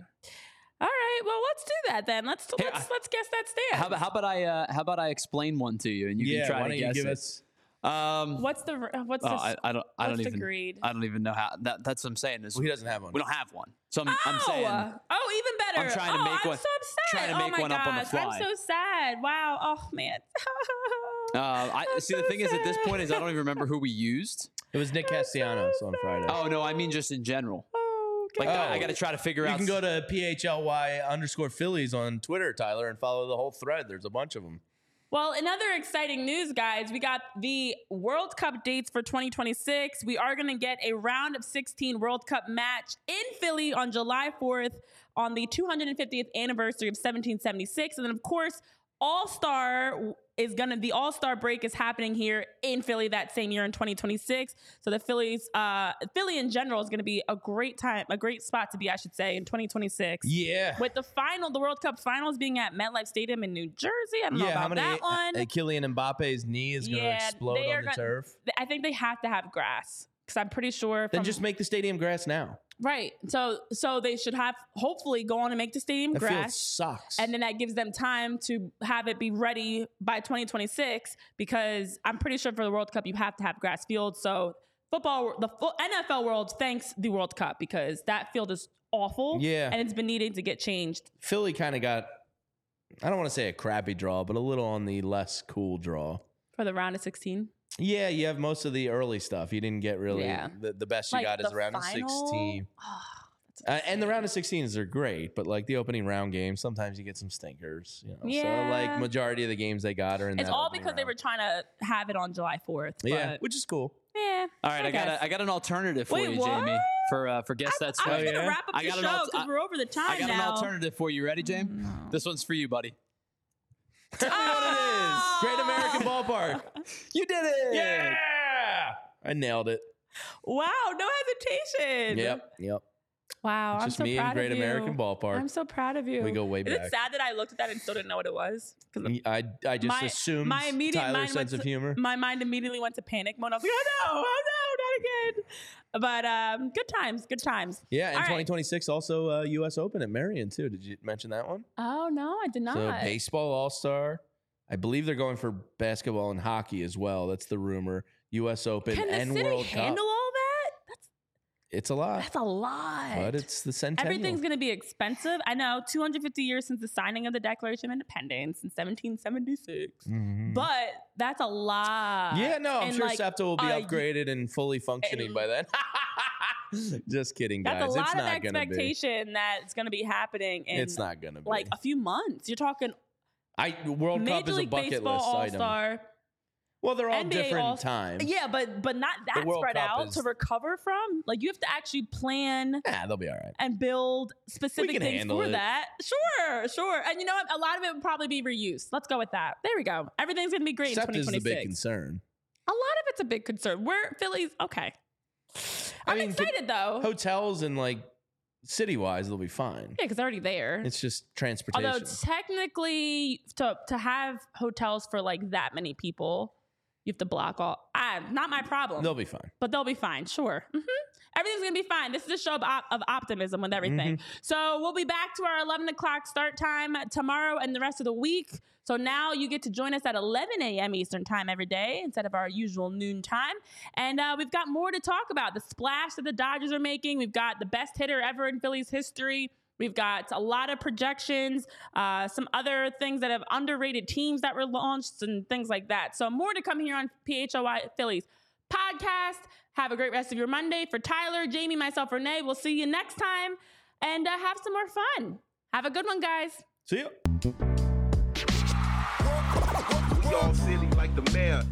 All right. Well, let's do that then. Let's Here, let's I- let's guess that stance. how about, how about i uh, how about i explain one to you and you yeah, can try why to don't guess you give it us? um what's the what's oh, the I, I don't i don't even greed? i don't even know how that that's what i'm saying is Well, he doesn't have one. we don't have one so i'm, I'm oh, saying oh, even better. I'm trying to oh, make I'm one- so upset. trying to oh make my one up on the gosh, fly. I'm so sad. Wow. Oh man. Uh, I I'm see. The so thing is, at this point, is I don't even remember who we used. It was Nick I'm so Castellanos on Friday. Oh no, I mean just in general. Oh, Like God. I, I Oh. got to try to figure You out. You can go to PHLY underscore Phillies on Twitter, Tyler, and follow the whole thread. There's a bunch of them. Well, in other exciting news, guys, we got the World Cup dates for 2026. We are going to get a round of 16 World Cup match in Philly on July 4th on the 250th anniversary of 1776. And then, of course, All Star is to, the All Star break is happening here in Philly that same year in 2026. So the Phillies, uh, Philly in general is going to be a great time, a great spot to be, I should say, in 2026 Yeah. with the final, the World Cup finals being at MetLife Stadium in New Jersey. I don't know yeah, how about many? that one. Uh, Kylian Mbappe's knee is going to Yeah, explode on the gonna- turf. I think they have to have grass because I'm pretty sure. Then from- just make the stadium grass now. right. So so they should have hopefully go on and make the stadium That grass. sucks. And then that gives them time to have it be ready by 2026 because I'm pretty sure for the World Cup you have to have grass fields. So football, the NFL world thanks the World Cup because that field is awful. Yeah. and it's been needing to get changed. Philly kind of got, I don't want to say a crappy draw, but a little on the less cool draw. For the round of 16, Yeah, you have most of the early stuff. You didn't get really Yeah. the, the best you Like got is the around the final- 16. Oh, Uh, and the round of 16s are great, but like the opening round games, sometimes you get some stinkers. You know? So like majority of the games they got are in it's that all opening because they were trying to have it on July 4th. yeah, which is cool. Yeah. All right, I, got guess. a, I got an alternative for Wait, you, what? Jamie, for uh, for guess I, that I was gonna wrap up I the show because I- we're over the time I got now. an alternative for you. Ready, Jamie? No. This one's for you, buddy. Tell me what it is. Ah! Great American Ballpark. You did it. Yeah, I nailed it. Wow, no hesitation. Yep, yep. Wow, It's I'm just so me proud and Great of you. American Ballpark. I'm so proud of you. We go way Is back. it sad that I looked at that and still didn't know what it was? I, I just My- assumed my immediate Tyler's sense of humor. my mind immediately went to panic mode. I was like, oh no, oh again. But um, good times, good times. Yeah, and All right. 2026 also uh, U.S. Open at Merion too. Did you mention that one? Oh no, I did not. So baseball All Star. I believe they're going for basketball and hockey as well. That's the rumor. U.S. Open Can and World Cup. That? It's a lot, that's a lot. but it's the centennial. Everything's going to be expensive. I know, 250 years since the signing of the Declaration of Independence in 1776. Mhm. But that's a lot. yeah, no, I'm And, sure like, SEPTA will be uh, upgraded and fully functioning and- by then. Just kidding, guys. That's a lot it's of not gonna be. expectation that's going to be happening in It's not gonna be. like a few months. You're talking I World Cup Major is a League bucket Baseball list All item. Well, they're all NBA different all- times. Yeah, but but not that spread Cup out is- to recover from. Like you have to actually plan Yeah, they'll be all right. and build specific things for it. that. Sure, sure. And you know what? A lot of it would probably be reused. Let's go with that. There we go. Everything's gonna be great Except in is the 2026. big concern. A lot of it's a big concern. We're Phillies. Okay. I I'm mean, excited though. Hotels and like city wise, they'll be fine. yeah, because they're already there. It's just transportation. Although technically, to to have hotels for like that many people, you have to block all. Ah, not my problem. they'll be fine. but they'll be fine. Sure. hmm Everything's gonna be fine. This is a show of, op- of optimism with everything. Mm-hmm. So we'll be back to our 11 o'clock start time tomorrow and the rest of the week. So now you get to join us at 11 a.m. Eastern time every day instead of our usual noon time. And uh, we've got more to talk about. The splash that the Dodgers are making. We've got the best hitter ever in Phillies history. We've got a lot of projections, uh, some other things that have underrated teams that were launched and things like that. So more to come here on PHLY Phillies podcast. Have a great rest of your Monday. For Tyler, Jamie, myself, Renee, we'll see you next time and uh, have some more fun. Have a good one, guys. See ya. Silly like the mayor.